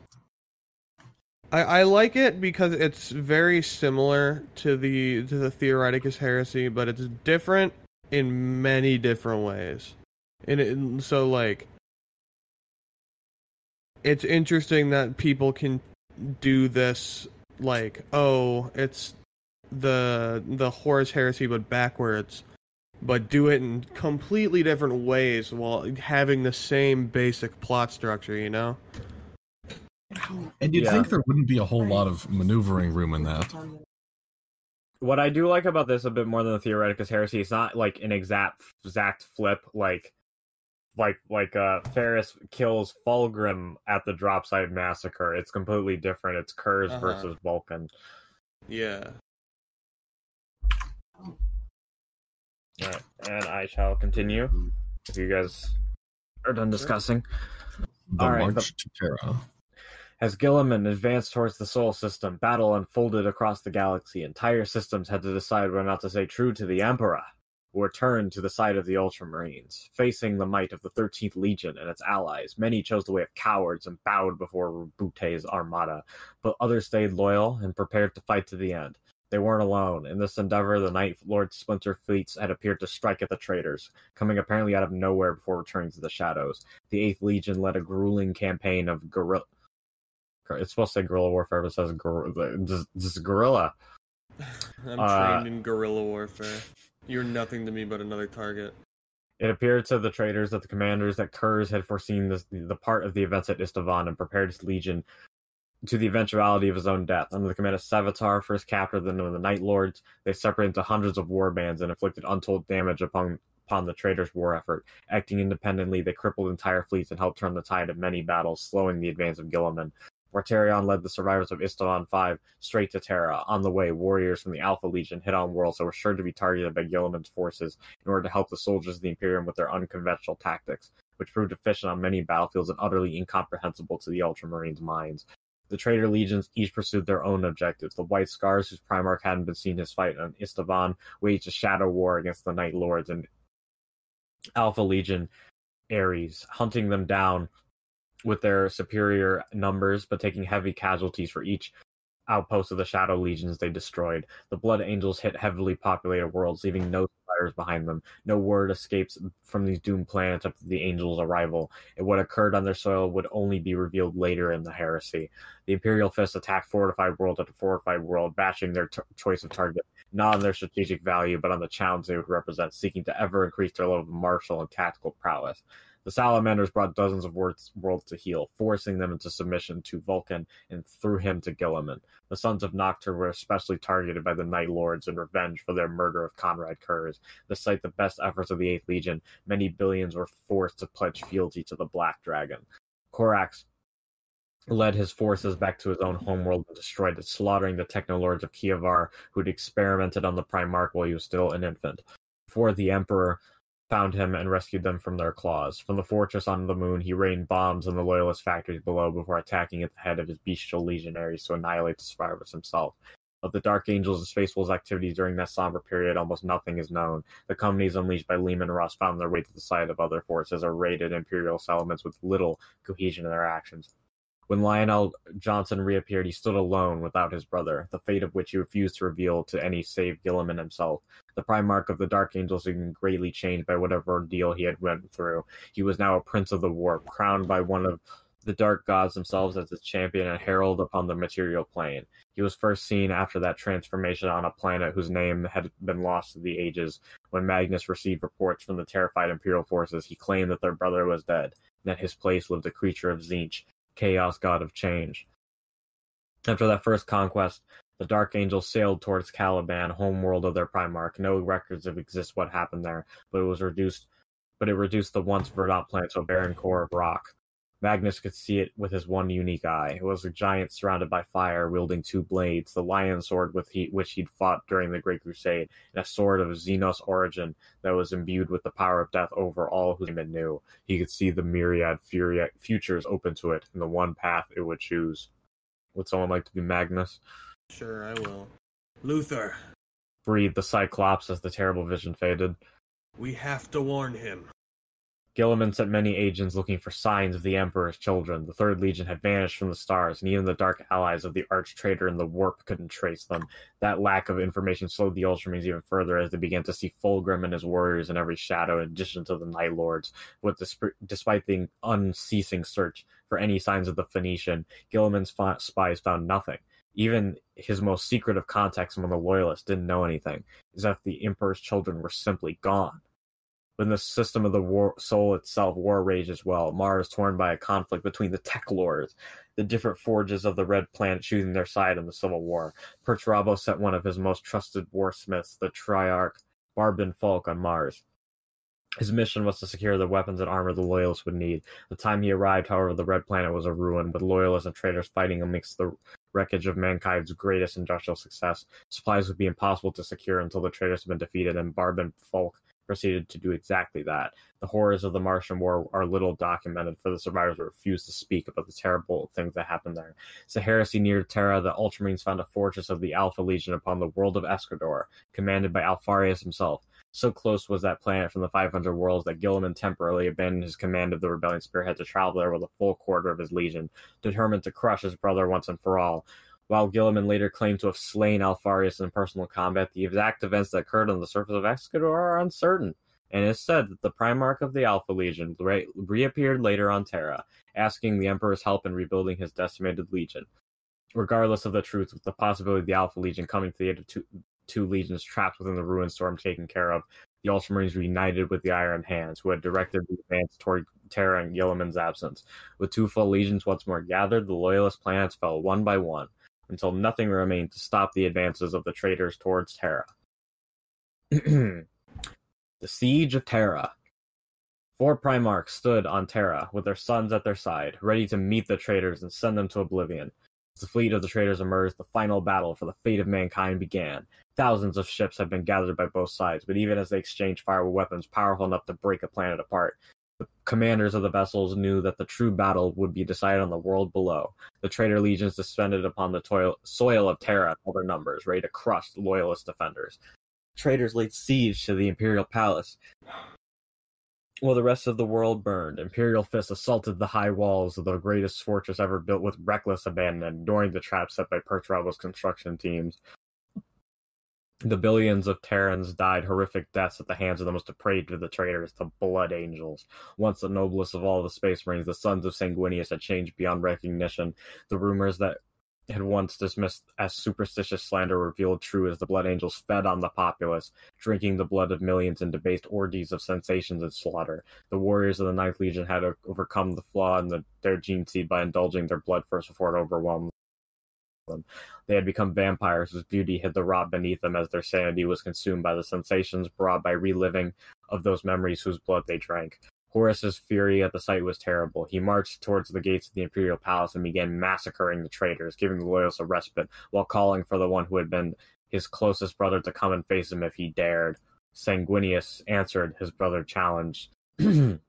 I I like it because it's very similar to the to the Theoreticus heresy, but it's different in many different ways. And it, so like, it's interesting that people can do this. Like, oh, it's the the Horus heresy, but backwards but do it in completely different ways while having the same basic plot structure, you know? And you'd Yeah. think there wouldn't be a whole lot of maneuvering room in that. What I do like about this a bit more than the Theoreticus Heresy, it's not like an exact exact flip like like like uh Ferrus kills Fulgrim at the Dropsite Massacre. It's completely different. It's Curze Uh-huh. versus Vulcan. Yeah. Alright, and I shall continue if you guys are done discussing. The All right, March to Terra. As Guilliman advanced towards the Sol System, battle unfolded across the galaxy. Entire systems had to decide whether or not to stay true to the Emperor. or turn to the side of the Ultramarines. Facing the might of the 13th Legion and its allies, many chose the way of cowards and bowed before Bute's armada, but others stayed loyal and prepared to fight to the end. They weren't alone. In this endeavor, the Night Lord's splinter fleets had appeared to strike at the traitors, coming apparently out of nowhere before returning to the shadows. The Eighth Legion led a grueling campaign of guerrilla. It's supposed to say guerrilla warfare, but it says. This, this is guerrilla. I'm Uh, trained in guerrilla warfare. You're nothing to me but another target. It appeared to the traitors that the commanders that Curze had foreseen this, the part of the events at Isstvan and prepared his legion to the eventuality of his own death. Under the command of Sevatar, first captor, then of the Night Lords, they separated into hundreds of war bands and inflicted untold damage upon upon the traitors' war effort. Acting independently, they crippled entire fleets and helped turn the tide of many battles, slowing the advance of Guilliman. Mortarion led the survivors of Isstvan Five straight to Terra. On the way, warriors from the Alpha Legion hit on worlds that were sure to be targeted by Guilliman's forces in order to help the soldiers of the Imperium with their unconventional tactics, which proved efficient on many battlefields and utterly incomprehensible to the Ultramarines' minds. The traitor legions each pursued their own objectives. The White Scars, whose Primarch hadn't been seen his fight on Isstvan, waged a shadow war against the Night Lords and Alpha Legion Ares, hunting them down with their superior numbers, but taking heavy casualties for each outpost of the Shadow Legions they destroyed. The Blood Angels hit heavily populated worlds, leaving no survivors behind them. No word escapes from these doomed planets to the Angels' arrival. And what occurred on their soil would only be revealed later in the heresy. The Imperial Fist attacked fortified world after fortified world, bashing their t- choice of target not on their strategic value, but on the challenge they would represent, seeking to ever increase their level of martial and tactical prowess. The salamanders brought dozens of worlds, to heal, forcing them into submission to Vulcan and through him to Gilliman. The sons of Nocturne were especially targeted by the Night Lords in revenge for their murder of Konrad Curze. Despite the best efforts of the Eighth Legion, many billions were forced to pledge fealty to the Black Dragon. Corax led his forces back to his own homeworld and destroyed it, slaughtering the Technolords of Kiavahr who'd experimented on the Primarch while he was still an infant. Before the Emperor found him and rescued them from their claws. From the fortress on the moon, he rained bombs on the Loyalist factories below before attacking at the head of his bestial legionaries to annihilate the survivors himself. Of the Dark Angels and Space Wolves activities during that somber period, almost nothing is known. The companies unleashed by Leman Russ found their way to the side of other forces or raided Imperial settlements with little cohesion in their actions. When Lion El'Jonson reappeared, he stood alone without his brother, the fate of which he refused to reveal to any save Guilliman himself. The Primarch of the Dark Angels had been greatly changed by whatever ordeal he had went through. He was now a prince of the warp, crowned by one of the dark gods themselves as his champion and herald upon the material plane. He was first seen after that transformation on a planet whose name had been lost to the ages. When Magnus received reports from the terrified Imperial forces, he claimed that their brother was dead, and that his place lived a creature of Tzeentch, chaos god of change. After that first conquest, the Dark Angels sailed towards Caliban, homeworld of their Primarch. No records of exist what happened there, but it was reduced but it reduced the once verdant planet to a barren core of rock. Magnus could see it with his one unique eye. It was a giant surrounded by fire, wielding two blades, the lion sword with he, which he'd fought during the Great Crusade, and a sword of Xenos origin that was imbued with the power of death over all who it knew. He could see the myriad futures open to it, and the one path it would choose. Would someone like to be Magnus? Sure, I will. Luther, Breathed the Cyclops as the terrible vision faded. we have to warn him. Guilliman sent many agents looking for signs of the Emperor's children. The Third Legion had vanished from the stars, and even the dark allies of the arch traitor in the warp couldn't trace them. That lack of information slowed the Ultramarines even further as they began to see Fulgrim and his warriors in every shadow, in addition to the Night Lords. With the, despite the unceasing search for any signs of the Phoenician, Guilliman's spies found nothing. Even his most secret of contacts among the Loyalists didn't know anything, as if the Emperor's children were simply gone. When the system of the war, soul itself, war raged as well. Mars torn by a conflict between the Tech Lords, the different forges of the Red Planet choosing their side in the Civil War. Perturabo sent one of his most trusted warsmiths, the Triarch Barban Falk, on Mars. His mission was to secure the weapons and armor the Loyalists would need. The time he arrived, however, the Red Planet was a ruin, with Loyalists and traitors fighting amidst the wreckage of mankind's greatest industrial success. Supplies would be impossible to secure until the traitors had been defeated, and Barban Falk proceeded to do exactly that. The horrors of the Martian War are little documented, for the survivors refused to speak about the terrible things that happened there. As the heresy neared Terra, the Ultramarines found a fortress of the Alpha Legion upon the world of Escador, commanded by Alpharius himself. So close was that planet from the 500 worlds that Guilliman temporarily abandoned his command of the rebellion spearhead to travel there with a full quarter of his legion, determined to crush his brother once and for all. While Guilliman later claimed to have slain Alpharius in personal combat, the exact events that occurred on the surface of Excador are uncertain, and it is said that the Primarch of the Alpha Legion re- reappeared later on Terra, asking the Emperor's help in rebuilding his decimated legion. Regardless of the truth, with the possibility of the Alpha Legion coming to the aid of two, two legions trapped within the ruined storm taken care of, the Ultramarines reunited with the Iron Hands, who had directed the advance toward Terra in Guilliman's absence. With two full legions once more gathered, the Loyalist planets fell one by one, until nothing remained to stop the advances of the traitors towards Terra. the Siege of Terra. Four Primarchs stood on Terra, with their sons at their side, ready to meet the traitors and send them to oblivion. As the fleet of the traitors emerged, the final battle for the fate of mankind began. Thousands of ships had been gathered by both sides, but even as they exchanged fire with weapons powerful enough to break a planet apart, the commanders of the vessels knew that the true battle would be decided on the world below. The traitor legions descended upon the toil- soil of Terra in all their numbers, ready to crush the loyalist defenders. Traitors laid siege to the imperial palace. While the rest of the world burned, Imperial fists assaulted the high walls of the greatest fortress ever built with reckless abandon, ignoring the traps set by Perturabo's construction teams. The billions of Terrans died horrific deaths at the hands of the most depraved of the traitors, the Blood Angels. Once the noblest of all the Space Marines, the sons of Sanguinius had changed beyond recognition. The rumors that had once dismissed as superstitious slander revealed true as the Blood Angels fed on the populace, drinking the blood of millions in debased orgies of sensations and slaughter. The warriors of the Ninth Legion had overcome the flaw in the, their gene seed by indulging their blood first before it overwhelmed them. They had become vampires whose beauty hid the rot beneath them as their sanity was consumed by the sensations brought by reliving of those memories whose blood they drank. Horus's fury at the sight was terrible. He marched towards the gates of the imperial palace and began massacring the traitors, giving the loyalists a respite, while calling for the one who had been his closest brother to come and face him if he dared. Sanguinius answered his brother challenge.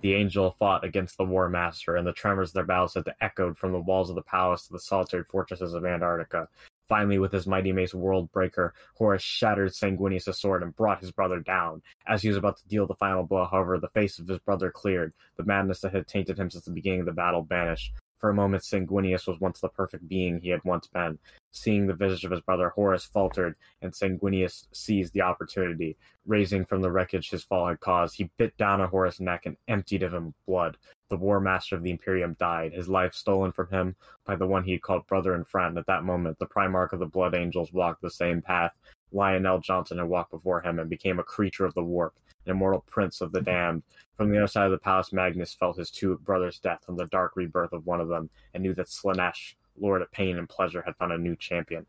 the angel fought against the war master, and the tremors of their battles had echoed from the walls of the palace to the solitary fortresses of Antarctica. Finally, with his mighty mace World Breaker, Horus shattered Sanguinius' sword and brought his brother down. As he was about to deal the final blow, however, the face of his brother cleared. The madness that had tainted him since the beginning of the battle vanished. For a moment, Sanguinius was once the perfect being he had once been. Seeing the visage of his brother, Horus faltered, and Sanguinius seized the opportunity. Raising from the wreckage his fall had caused, he bit down on Horus' neck and emptied of him blood. The war master of the Imperium died, his life stolen from him by the one he had called brother and friend. At that moment, the Primarch of the Blood Angels walked the same path. Lion El'Jonson had walked before him and became a creature of the warp, an immortal prince of the mm-hmm. damned. From the other side of the palace, Magnus felt his two brothers' death and the dark rebirth of one of them, and knew that Slaanesh, lord of pain and pleasure, had found a new champion.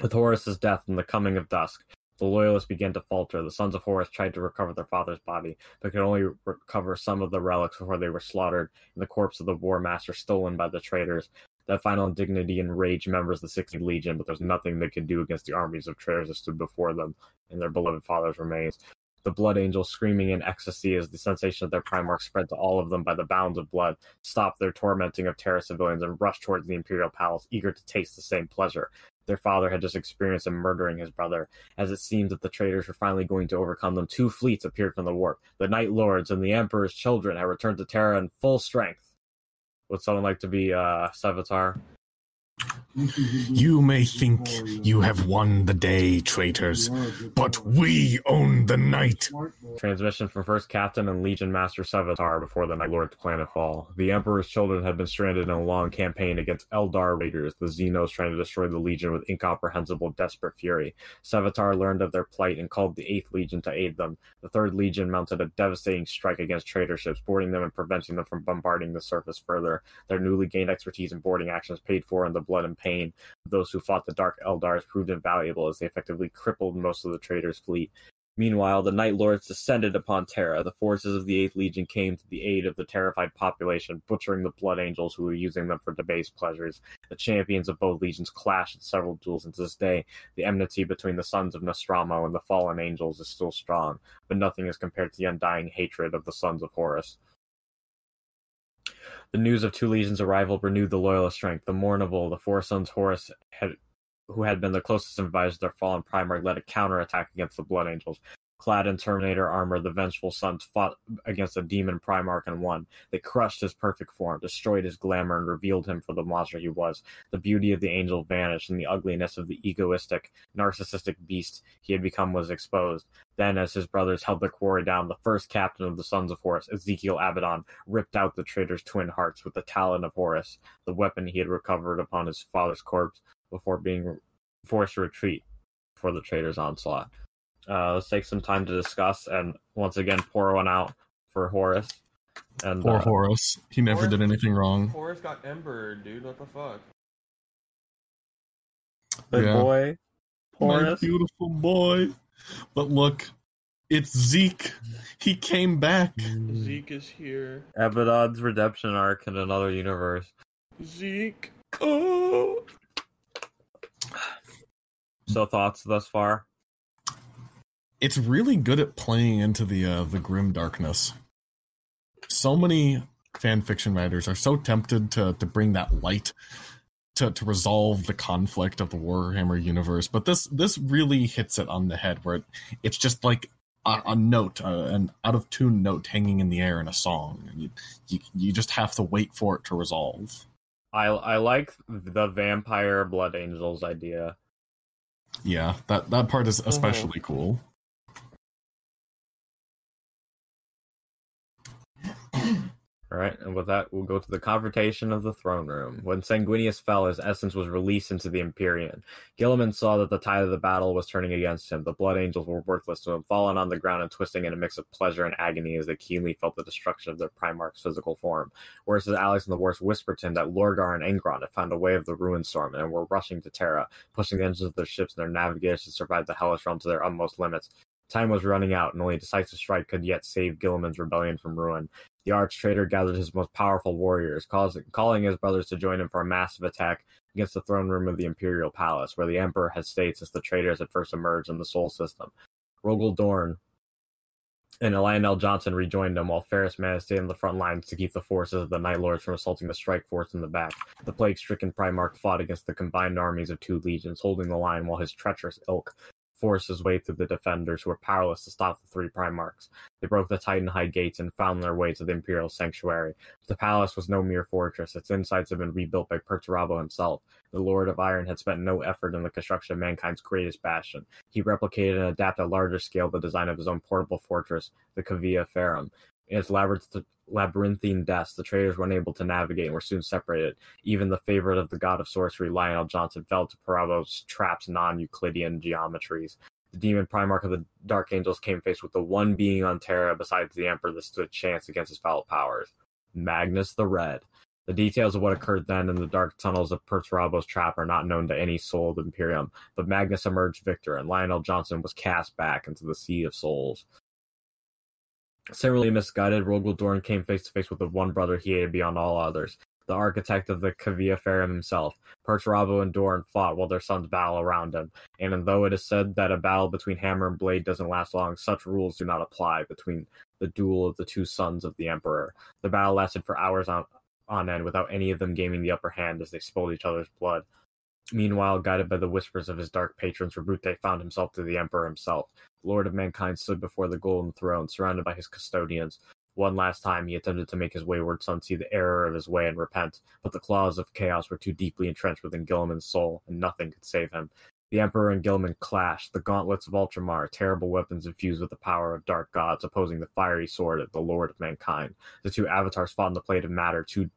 With Horus's death and the coming of dusk, the loyalists began to falter. The sons of Horus tried to recover their father's body, but could only recover some of the relics before they were slaughtered, and the corpse of the war master stolen by the traitors. That final indignity enraged members of the 60th Legion, but there's nothing they could do against the armies of traitors that stood before them and their beloved father's remains. The Blood Angels, screaming in ecstasy as the sensation of their Primarch spread to all of them by the bounds of blood, stopped their tormenting of Terra civilians and rushed towards the Imperial Palace, eager to taste the same pleasure their father had just experienced in murdering his brother. As it seemed that the traitors were finally going to overcome them, two fleets appeared from the warp. The Night Lords and the Emperor's children had returned to Terra in full strength. Would someone like to be uh, Sevatar? You may think you have won the day, traitors, but we own the night. Transmission from First Captain and Legion Master Sevatar before the Night Lord's planetfall. The Emperor's children had been stranded in a long campaign against Eldar raiders, the Xenos trying to destroy the Legion with incomprehensible, desperate fury. Sevatar learned of their plight and called the Eighth Legion to aid them. The Third Legion mounted a devastating strike against traitor ships, boarding them and preventing them from bombarding the surface further. Their newly gained expertise in boarding actions paid for in the blood and pain of those who fought the Dark Eldars proved invaluable as they effectively crippled most of the traitors' fleet. Meanwhile, the Night Lords descended upon Terra. The forces of the Eighth Legion came to the aid of the terrified population, butchering the Blood Angels who were using them for debased pleasures. The champions of both legions clashed in several duels, and to this day, the enmity between the sons of Nostramo and the fallen angels is still strong, but nothing is compared to the undying hatred of the sons of Horus. The news of two legions' arrival renewed the loyalist strength. The Mournival, the four sons Horus had who had been the closest advisor to their fallen primarch, led a counterattack against the Blood Angels. Clad in Terminator armor, the Vengeful Sons fought against a demon Primarch and won. They crushed his perfect form, destroyed his glamour, and revealed him for the monster he was. The beauty of the angel vanished, and the ugliness of the egoistic, narcissistic beast he had become was exposed. Then, as his brothers held the quarry down, the first captain of the Sons of Horus, Ezekiel Abaddon, ripped out the traitor's twin hearts with the talon of Horus, the weapon he had recovered upon his father's corpse before being forced to retreat for the traitor's onslaught. Uh, let's take some time to discuss and once again pour one out for Horus. And Poor uh, Horus. He never Horus- did anything wrong. Horus got Ember, dude. What the fuck? the Yeah. boy My beautiful boy. But look, it's Zeke. He came back. Zeke is here. Abaddon's redemption arc in another universe. Zeke. Oh. So thoughts thus far? It's really good at playing into the uh, the grim darkness. So many fan fiction writers are so tempted to to bring that light to to resolve the conflict of the Warhammer universe, but this this really hits it on the head where it, it's just like a, a note, uh, an out of tune note hanging in the air in a song, and you, you you just have to wait for it to resolve. I I like the vampire blood angels idea. Yeah, that that part is especially cool. All right, and with that, we'll go to the confrontation of the throne room. When Sanguinius fell, his essence was released into the Empyrean. Guilliman saw that the tide of the battle was turning against him. The Blood Angels were worthless to him, fallen on the ground and twisting in a mix of pleasure and agony as they keenly felt the destruction of their Primarch's physical form. Whereas his allies in the wars whispered to him that Lorgar and Angron had found a way of the ruin storm and were rushing to Terra, pushing the engines of their ships and their navigators to survive the hellish realm to their utmost limits. Time was running out, and only a decisive strike could yet save Guilliman's rebellion from ruin. The arch traitor gathered his most powerful warriors, causing, calling his brothers to join him for a massive attack against the throne room of the Imperial Palace, where the Emperor had stayed since the traitors had first emerged in the Sol system. Rogal Dorn and Lion El'Jonson rejoined him, while Ferrus managed to stay on the front lines to keep the forces of the Night Lords from assaulting the Strike Force in the back. The plague-stricken Primarch fought against the combined armies of two legions, holding the line while his treacherous ilk forced his way through the defenders who were powerless to stop the three Primarchs. They broke the Titan High gates and found their way to the Imperial Sanctuary. The palace was no mere fortress. Its insides had been rebuilt by Perturabo himself. The Lord of Iron had spent no effort in the construction of mankind's greatest bastion. He replicated and adapted larger scale the design of his own portable fortress, the Cavia Ferrum. In its labyrinth- labyrinthine depths, the traders were unable to navigate and were soon separated. Even the favorite of the god of sorcery, Lion El'Jonson, fell to Parabo's traps non-Euclidean geometries. The demon Primarch of the Dark Angels came faced with the one being on Terra besides the Emperor that stood a chance against his foul powers. Magnus the Red. The details of what occurred then in the dark tunnels of Perturabo's trap are not known to any soul of Imperium, but Magnus emerged victor, and Lion El'Jonson was cast back into the Sea of Souls. Similarly misguided, Rogal Dorn came face to face with the one brother he hated beyond all others, the architect of the Cavia Ferrum himself. Perturabo and Dorn fought while their sons battle around him, and though it is said that a battle between hammer and blade doesn't last long, such rules do not apply between the duel of the two sons of the Emperor. The battle lasted for hours on, on end without any of them gaining the upper hand as they spilled each other's blood. Meanwhile, guided by the whispers of his dark patrons, Roboute found himself to the Emperor himself. Lord of Mankind stood before the golden throne, surrounded by his custodians. One last time, he attempted to make his wayward son see the error of his way and repent, but the claws of chaos were too deeply entrenched within Guilliman's soul, and nothing could save him. The Emperor and Guilliman clashed, the gauntlets of Ultramar, terrible weapons infused with the power of dark gods, opposing the fiery sword of the Lord of Mankind. The two avatars fought in the plate of matter, too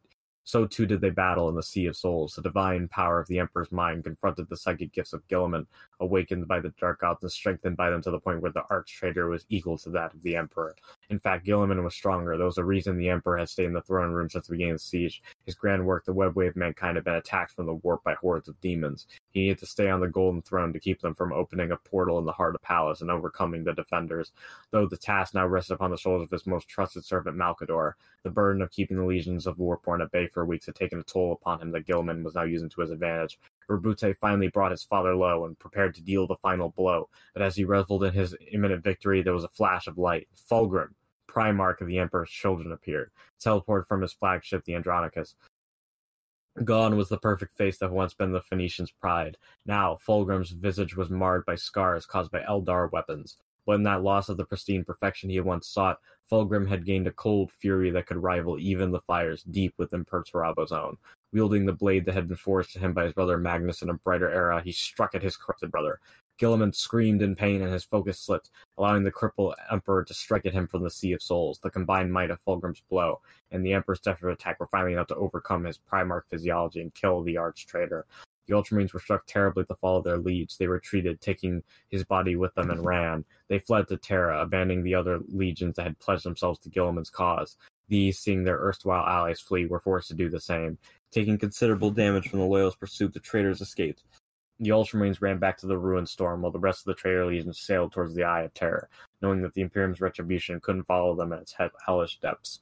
so too did they battle in the Sea of Souls. The divine power of the Emperor's mind confronted the psychic gifts of Guilliman, awakened by the dark gods and strengthened by them to the point where the arch traitor was equal to that of the Emperor. In fact, Guilliman was stronger. There was a reason the Emperor had stayed in the throne room since the beginning of the siege. His grand work, the webway of mankind, had been attacked from the warp by hordes of demons. He needed to stay on the golden throne to keep them from opening a portal in the heart of the Palace and overcoming the defenders. Though the task now rested upon the shoulders of his most trusted servant Malcador, the burden of keeping the legions of Warporn at bay for weeks had taken a toll upon him that Guilliman was now using to his advantage. Roboute finally brought his father low and prepared to deal the final blow, but as he reveled in his imminent victory, there was a flash of light. Fulgrim, Primarch of the Emperor's children, appeared, teleported from his flagship, the Andronicus. Gone was the perfect face that had once been the Phoenicians' pride. Now, Fulgrim's visage was marred by scars caused by Eldar weapons. But in that loss of the pristine perfection he had once sought, Fulgrim had gained a cold fury that could rival even the fires deep within Perturabo's own. Wielding the blade that had been forged to him by his brother Magnus in a brighter era, he struck at his corrupted brother. Guilliman screamed in pain and his focus slipped, allowing the crippled Emperor to strike at him from the Sea of Souls. The combined might of Fulgrim's blow and the Emperor's desperate attack were finally enough to overcome his Primarch physiology and kill the arch traitor. The Ultramarines were struck terribly at the fall of their liege. They retreated, taking his body with them, and ran. They fled to Terra, abandoning the other legions that had pledged themselves to Guilliman's cause. These, seeing their erstwhile allies flee, were forced to do the same. Taking considerable damage from the Loyalist pursuit, the traitors escaped. The Ultramarines ran back to the ruined storm, while the rest of the traitor legion sailed towards the Eye of Terror, knowing that the Imperium's retribution couldn't follow them in its hellish depths.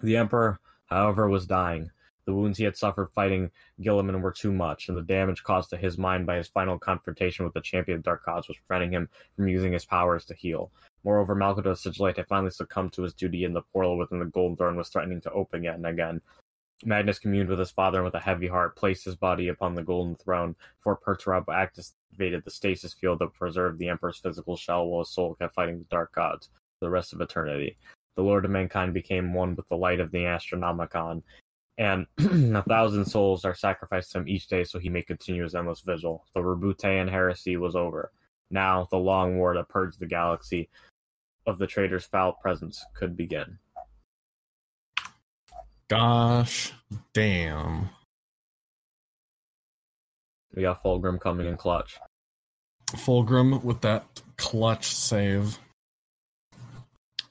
The Emperor, however, was dying. The wounds he had suffered fighting Guilliman were too much, and the damage caused to his mind by his final confrontation with the champion of Dark Gods was preventing him from using his powers to heal. Moreover, Malkados Sigillite had finally succumbed to his duty, and the portal within the Golden Throne was threatening to open yet and again. Magnus communed with his father and with a heavy heart placed his body upon the Golden Throne, for Perturabo activated the stasis field that preserved the Emperor's physical shell while his soul kept fighting the Dark Gods for the rest of eternity. The Lord of Mankind became one with the light of the Astronomicon, and a thousand souls are sacrificed to him each day so he may continue his endless vigil. The Rebutean heresy was over. Now the long war that purged the galaxy of the traitor's foul presence could begin. Gosh damn. We got Fulgrim coming in clutch. Fulgrim with that clutch save.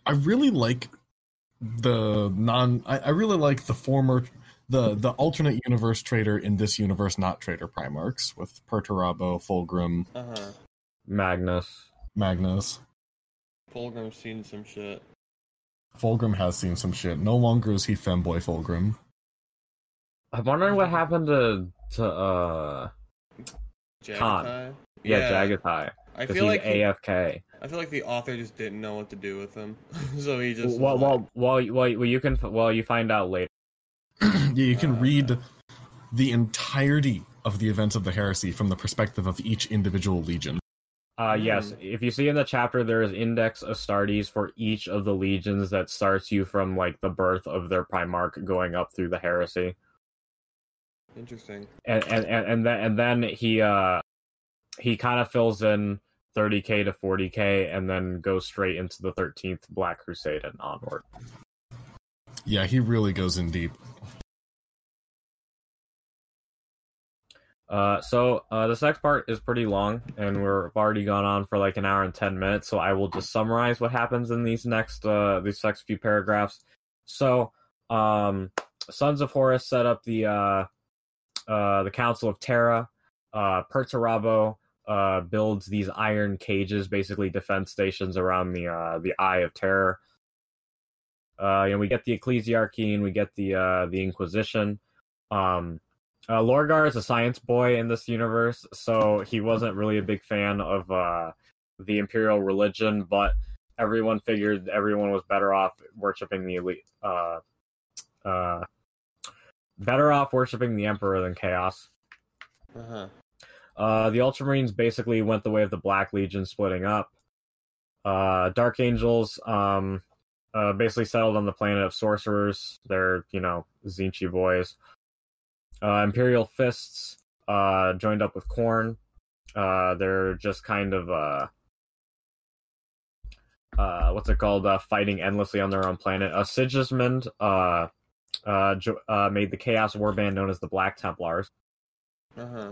I really like the non I, I really like the former the the alternate universe trader in this universe not trader primarchs with Perturabo, Fulgrim, Uh huh. Magnus. Magnus. Fulgrim's seen some shit. Fulgrim has seen some shit. No longer is he femboy Fulgrim. I'm wondering what happened to to uh Khan. Jaghatai? yeah, Jaghatai I feel he's like he- AFK. I feel like the author just didn't know what to do with him, so he just Well, was well, like, well, well, well, you can well you find out later. yeah, you can Uh. read the entirety of the events of the heresy from the perspective of each individual legion. Uh, yes, Hmm. if you see in the chapter, there is Index Astartes for each of the legions that starts you from like the birth of their Primarch going up through the heresy, interesting. and and and, and then and then he uh he kind of fills in 30k to 40k, and then goes straight into the 13th Black Crusade and onward. Yeah, he really goes in deep. Uh, so uh, this next part is pretty long, and we're already gone on for like an hour and ten minutes. So I will just summarize what happens in these next uh, these next few paragraphs. So, um, Sons of Horus set up the uh, uh, the Council of Terra. Uh, Perturabo uh, builds these iron cages, basically defense stations around the uh, the Eye of Terror. Uh, we get the Ecclesiarchy and we get the uh, the Inquisition. Um, uh, Lorgar is a science boy in this universe, so he wasn't really a big fan of uh, the imperial religion, but everyone figured everyone was better off worshiping the elite, uh, uh, better off worshiping the emperor than chaos. Uh huh. Uh, the Ultramarines basically went the way of the Black Legion, splitting up. Uh, Dark Angels um, uh, basically settled on the planet of sorcerers. They're you know Zinchi boys. Uh, Imperial Fists uh, joined up with Khorne. Uh, they're just kind of uh, uh, what's it called? Uh, fighting endlessly on their own planet. Uh, Sigismund uh, uh, jo- uh, made the Chaos Warband known as the Black Templars. Uh huh.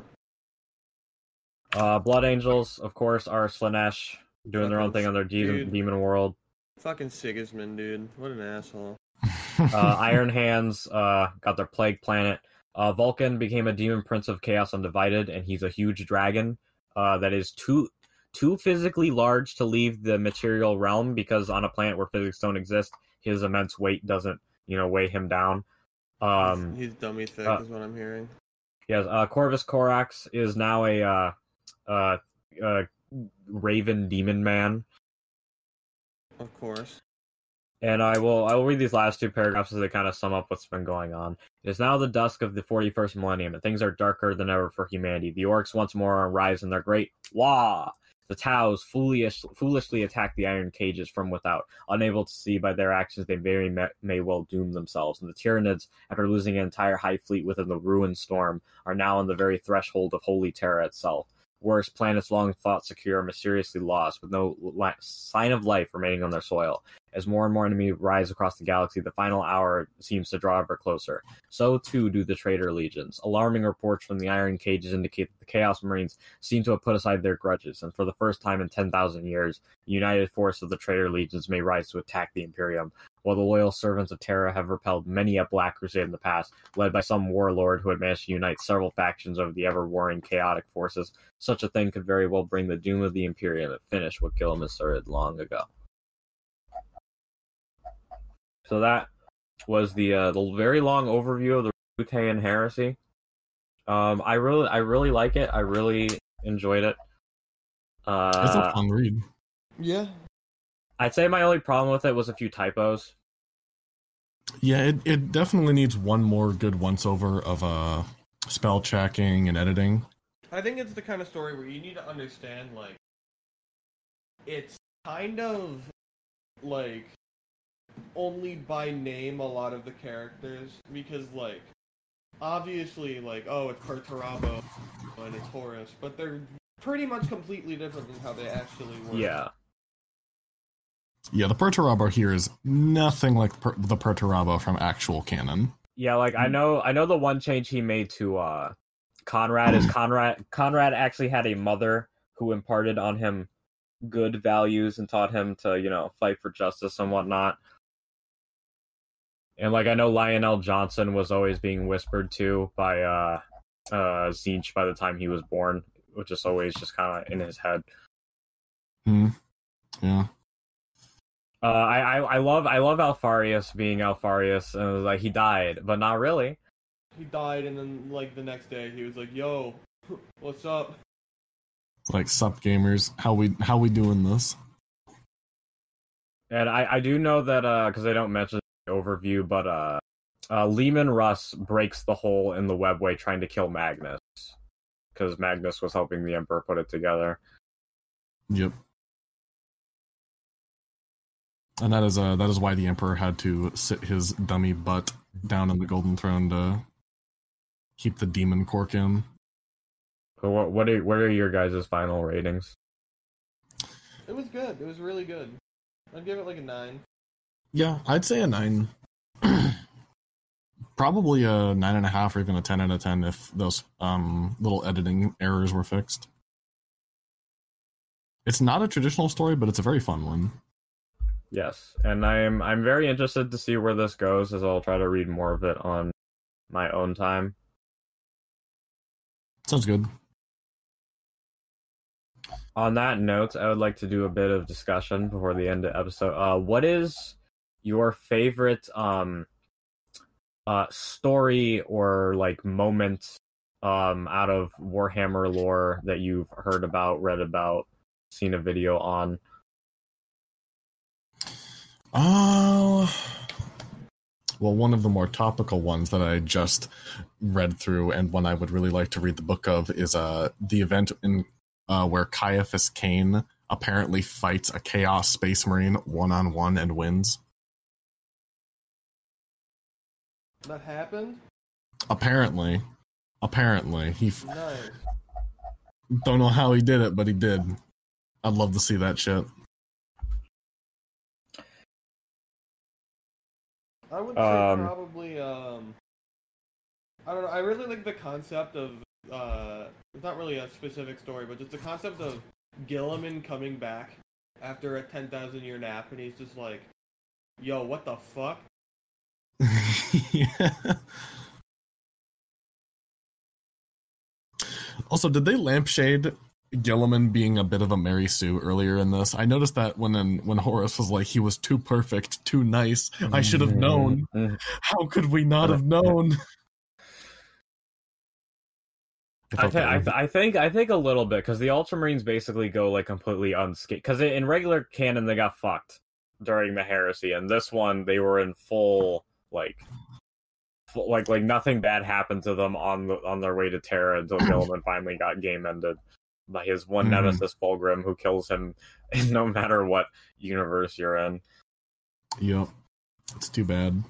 Uh, Blood Angels, of course, are Slaanesh doing their own thing on their demon, demon world. Fucking Sigismund, dude. What an asshole. Uh, Iron Hands uh, got their plague planet. Uh, Vulcan became a demon prince of Chaos Undivided, and he's a huge dragon uh, that is too too physically large to leave the material realm because on a planet where physics don't exist, his immense weight doesn't you know weigh him down. Um, he's dummy thick, uh, is what I'm hearing. Yes, uh, Corvus Corax is now a uh, uh, uh, Raven Demon Man. Of course. And I will I will read these last two paragraphs as they kind of sum up what's been going on. It is now the dusk of the 41st millennium, and things are darker than ever for humanity. The Orks once more are on rise in their great wah. The Taus foolish, foolishly attack the iron cages from without, unable to see by their actions they very may, may well doom themselves. And the Tyranids, after losing an entire high fleet within the ruined storm, are now on the very threshold of Holy Terra itself. Worse, planets long thought secure are mysteriously lost, with no sign of life remaining on their soil. As more and more enemies rise across the galaxy, the final hour seems to draw ever closer. So too do the traitor legions. Alarming reports from the Iron Cages indicate that the Chaos Marines seem to have put aside their grudges, and for the first time in 10,000 years, the united force of the traitor legions may rise to attack the Imperium. While the loyal servants of Terra have repelled many a Black Crusade in the past, led by some warlord who had managed to unite several factions of the ever warring chaotic forces, such a thing could very well bring the doom of the Imperium and finish what Guilliman started long ago. So that was the uh, the very long overview of the Rutean heresy. Um, I really I really like it. I really enjoyed it. It's a Uh, fun read. Yeah. I'd say my only problem with it was a few typos. Yeah, it, it definitely needs one more good once over of uh spell checking and editing. I think it's the kind of story where you need to understand, like, it's kind of like only by name a lot of the characters because, like, obviously, like, oh, it's Perturabo and it's Horus, but they're pretty much completely different than how they actually work. Yeah. Yeah, the Perturabo here is nothing like per- the Perturabo from actual canon. Yeah, like I know I know the one change he made to uh Konrad is Konrad Konrad actually had a mother who imparted on him good values and taught him to, you know, fight for justice and whatnot. And like I know Lion El'Jonson was always being whispered to by uh uh Tzeentch by the time he was born, which is always just kinda in his head. Hmm. Yeah. Uh, I, I I love I love Alpharius being Alpharius, and it was like he died, but not really. He died, and then, like, the next day, he was like, yo, what's up? Like sup gamers, how we how we doing this? And I, I do know that because I don't mention the overview, but uh, uh, Leman Russ breaks the hole in the webway trying to kill Magnus because Magnus was helping the Emperor put it together. Yep. And that is uh that is why the Emperor had to sit his dummy butt down in the Golden Throne to keep the demon cork in. So what what are what are your guys' final ratings? It was good. It was really good. I'd give it, like, a 9. Yeah, I'd say a nine. Probably a nine and a half or even a ten out of ten if those um little editing errors were fixed. It's not a traditional story, but it's a very fun one. Yes, and I'm I'm very interested to see where this goes, as I'll try to read more of it on my own time. Sounds good. On that note, I would like to do a bit of discussion before the end of episode. Uh, what is your favorite um uh story or like moment um out of Warhammer lore that you've heard about, read about, seen a video on? Uh, well, one of the more topical ones that I just read through, and one I would really like to read the book of, is uh the event in uh, where Ciaphas Cain apparently fights a Chaos Space Marine one on one and wins. That happened? Apparently, apparently he f- Nice. don't know how he did it, but he did. I'd love to see that shit. I would say Um, probably um I don't know, I really like the concept of uh it's not really a specific story, but just the concept of Guilliman coming back after a ten thousand year nap and he's just like, Yo, what the fuck? Yeah. Also, did they lampshade Guilliman being a bit of a Mary Sue earlier in this? I noticed that when in, when Horus was like he was too perfect, too nice. I should have known. Mhm. How could we not have known? I, that I, th- I think I think a little bit because the Ultramarines basically go like completely unscathed. Because in regular canon they got fucked during the heresy, and this one they were in full like, like like nothing bad happened to them on the on their way to Terra until Guilliman finally got game ended. by his one Mhm. nemesis Fulgrim, who kills him no matter what universe you're in. Yep. It's too bad.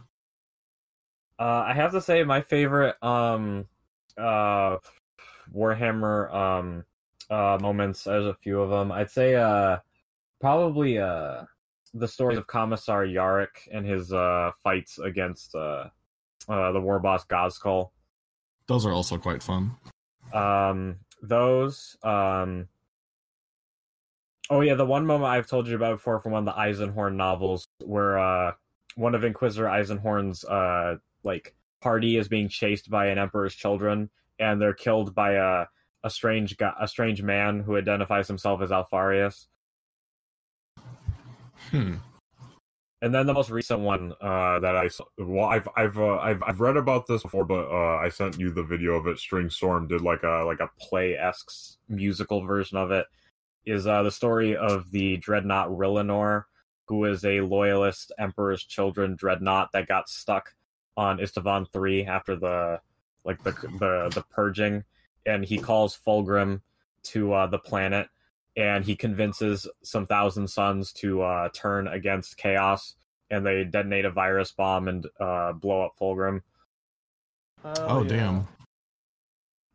Uh, I have to say, my favorite um, uh, Warhammer um, uh, moments. There's a few of them. I'd say uh, probably uh, the stories of Commissar Yarrick and his uh, fights against uh, uh, the war boss Ghazghkull. Those are also quite fun. Um, those. Um, oh yeah, the one moment I've told you about before from one of the Eisenhorn novels, where uh, one of Inquisitor Eisenhorn's uh, like party is being chased by an Emperor's children, and they're killed by a a strange guy, a strange man who identifies himself as Alpharius. Hmm. And then the most recent one uh, that I saw, Well, I've I've uh, I've I've read about this before, but uh, I sent you the video of it. String Storm did like a like a play esque musical version of it is uh, the story of the dreadnought Rylanor, who is a loyalist Emperor's Children dreadnought that got stuck on Isstvan three after the like the the the purging, and he calls Fulgrim to uh, the planet, and he convinces some thousand sons to uh, turn against Chaos, and they detonate a virus bomb and uh, blow up Fulgrim. Oh, damn.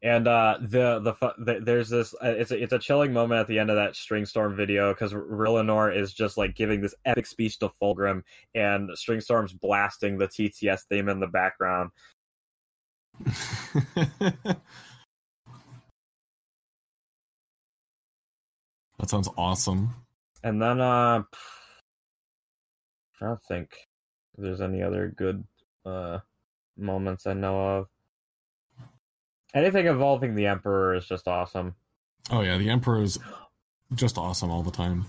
And uh, the, the fu- the there's this uh, it's a, it's a chilling moment at the end of that Stringstorm video because Rylanor is just like giving this epic speech to Fulgrim, and Stringstorm's blasting the TTS theme in the background. that sounds awesome. And then uh, I don't think there's any other good uh moments I know of. Anything involving the Emperor is just awesome. Oh yeah, the Emperor is just awesome all the time.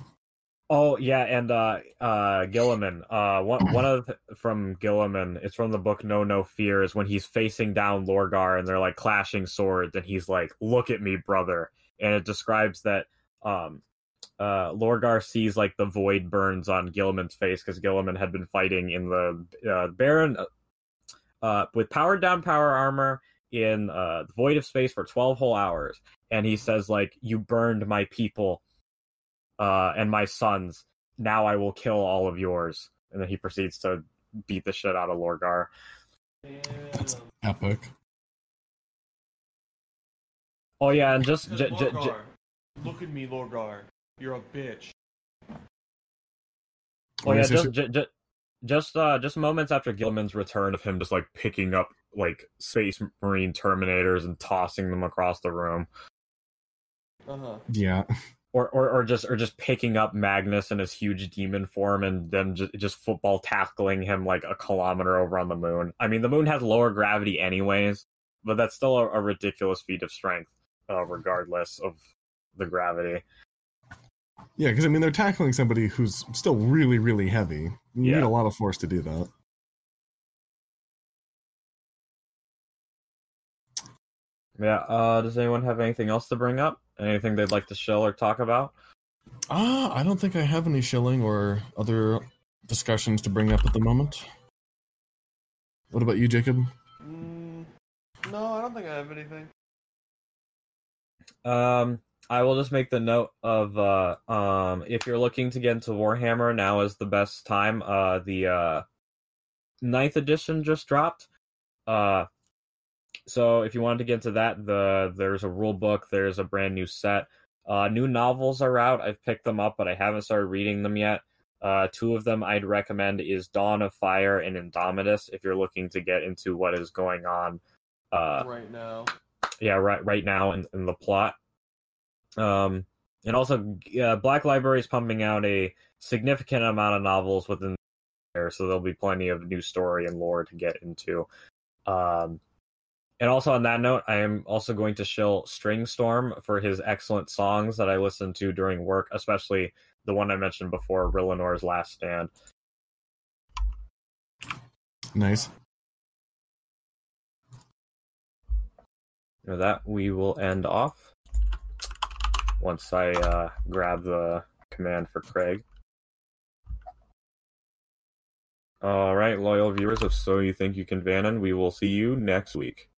Oh yeah, and uh uh Guilliman. Uh one one of the, from Guilliman, it's from the book Know No Fear, is when he's facing down Lorgar and they're like clashing swords and he's like, Look at me, brother. And it describes that um uh Lorgar sees like the void burns on Guilliman's face because Gilliman had been fighting in the uh Baron uh with powered down power armor in uh the void of space for 12 whole hours and he says like you burned my people uh, and my sons. Now I will kill all of yours. And then he proceeds to beat the shit out of Lorgar. That's epic. Oh yeah, and just j- j- j- Lorgar, look at me, Lorgar. You're a bitch. oh yeah, Yes, yes, just j- j- just uh, just moments after Guilliman's return of him just like picking up like space marine terminators and tossing them across the room, Uh huh. Yeah. or or, or just or just picking up Magnus in his huge demon form and then just, just football tackling him like a kilometer over on the moon. I mean, the moon has lower gravity anyways, but that's still a, a ridiculous feat of strength, uh, regardless of the gravity. Yeah, because I mean they're tackling somebody who's still really, really heavy. You need a lot of force to do that. Yeah. Uh, does anyone have anything else to bring up? Anything they'd like to show or talk about? Ah, I don't think I have any shilling or other discussions to bring up at the moment. What about you, Jacob? Mm, no, I don't think I have anything. Um, I will just make the note of uh, um, if you're looking to get into Warhammer, now is the best time. Uh, the uh, ninth edition just dropped. Uh, so if you wanted to get into that, the there's a rule book, there's a brand new set. Uh, new novels are out. I've picked them up, but I haven't started reading them yet. Uh, two of them I'd recommend is Dawn of Fire and Indomitus if you're looking to get into what is going on. Uh, right now. yeah right right now in, in the plot um and also uh, black library is pumping out a significant amount of novels within there so there'll be plenty of new story and lore to get into. Um and also on that note i am also going to shill string storm for his excellent songs that i listen to during work especially the one i mentioned before Rylanor's last stand. Nice. With that we will end off once i uh grab the command for craig All right, loyal viewers of So You Think You Can Vanon, we will see you next week.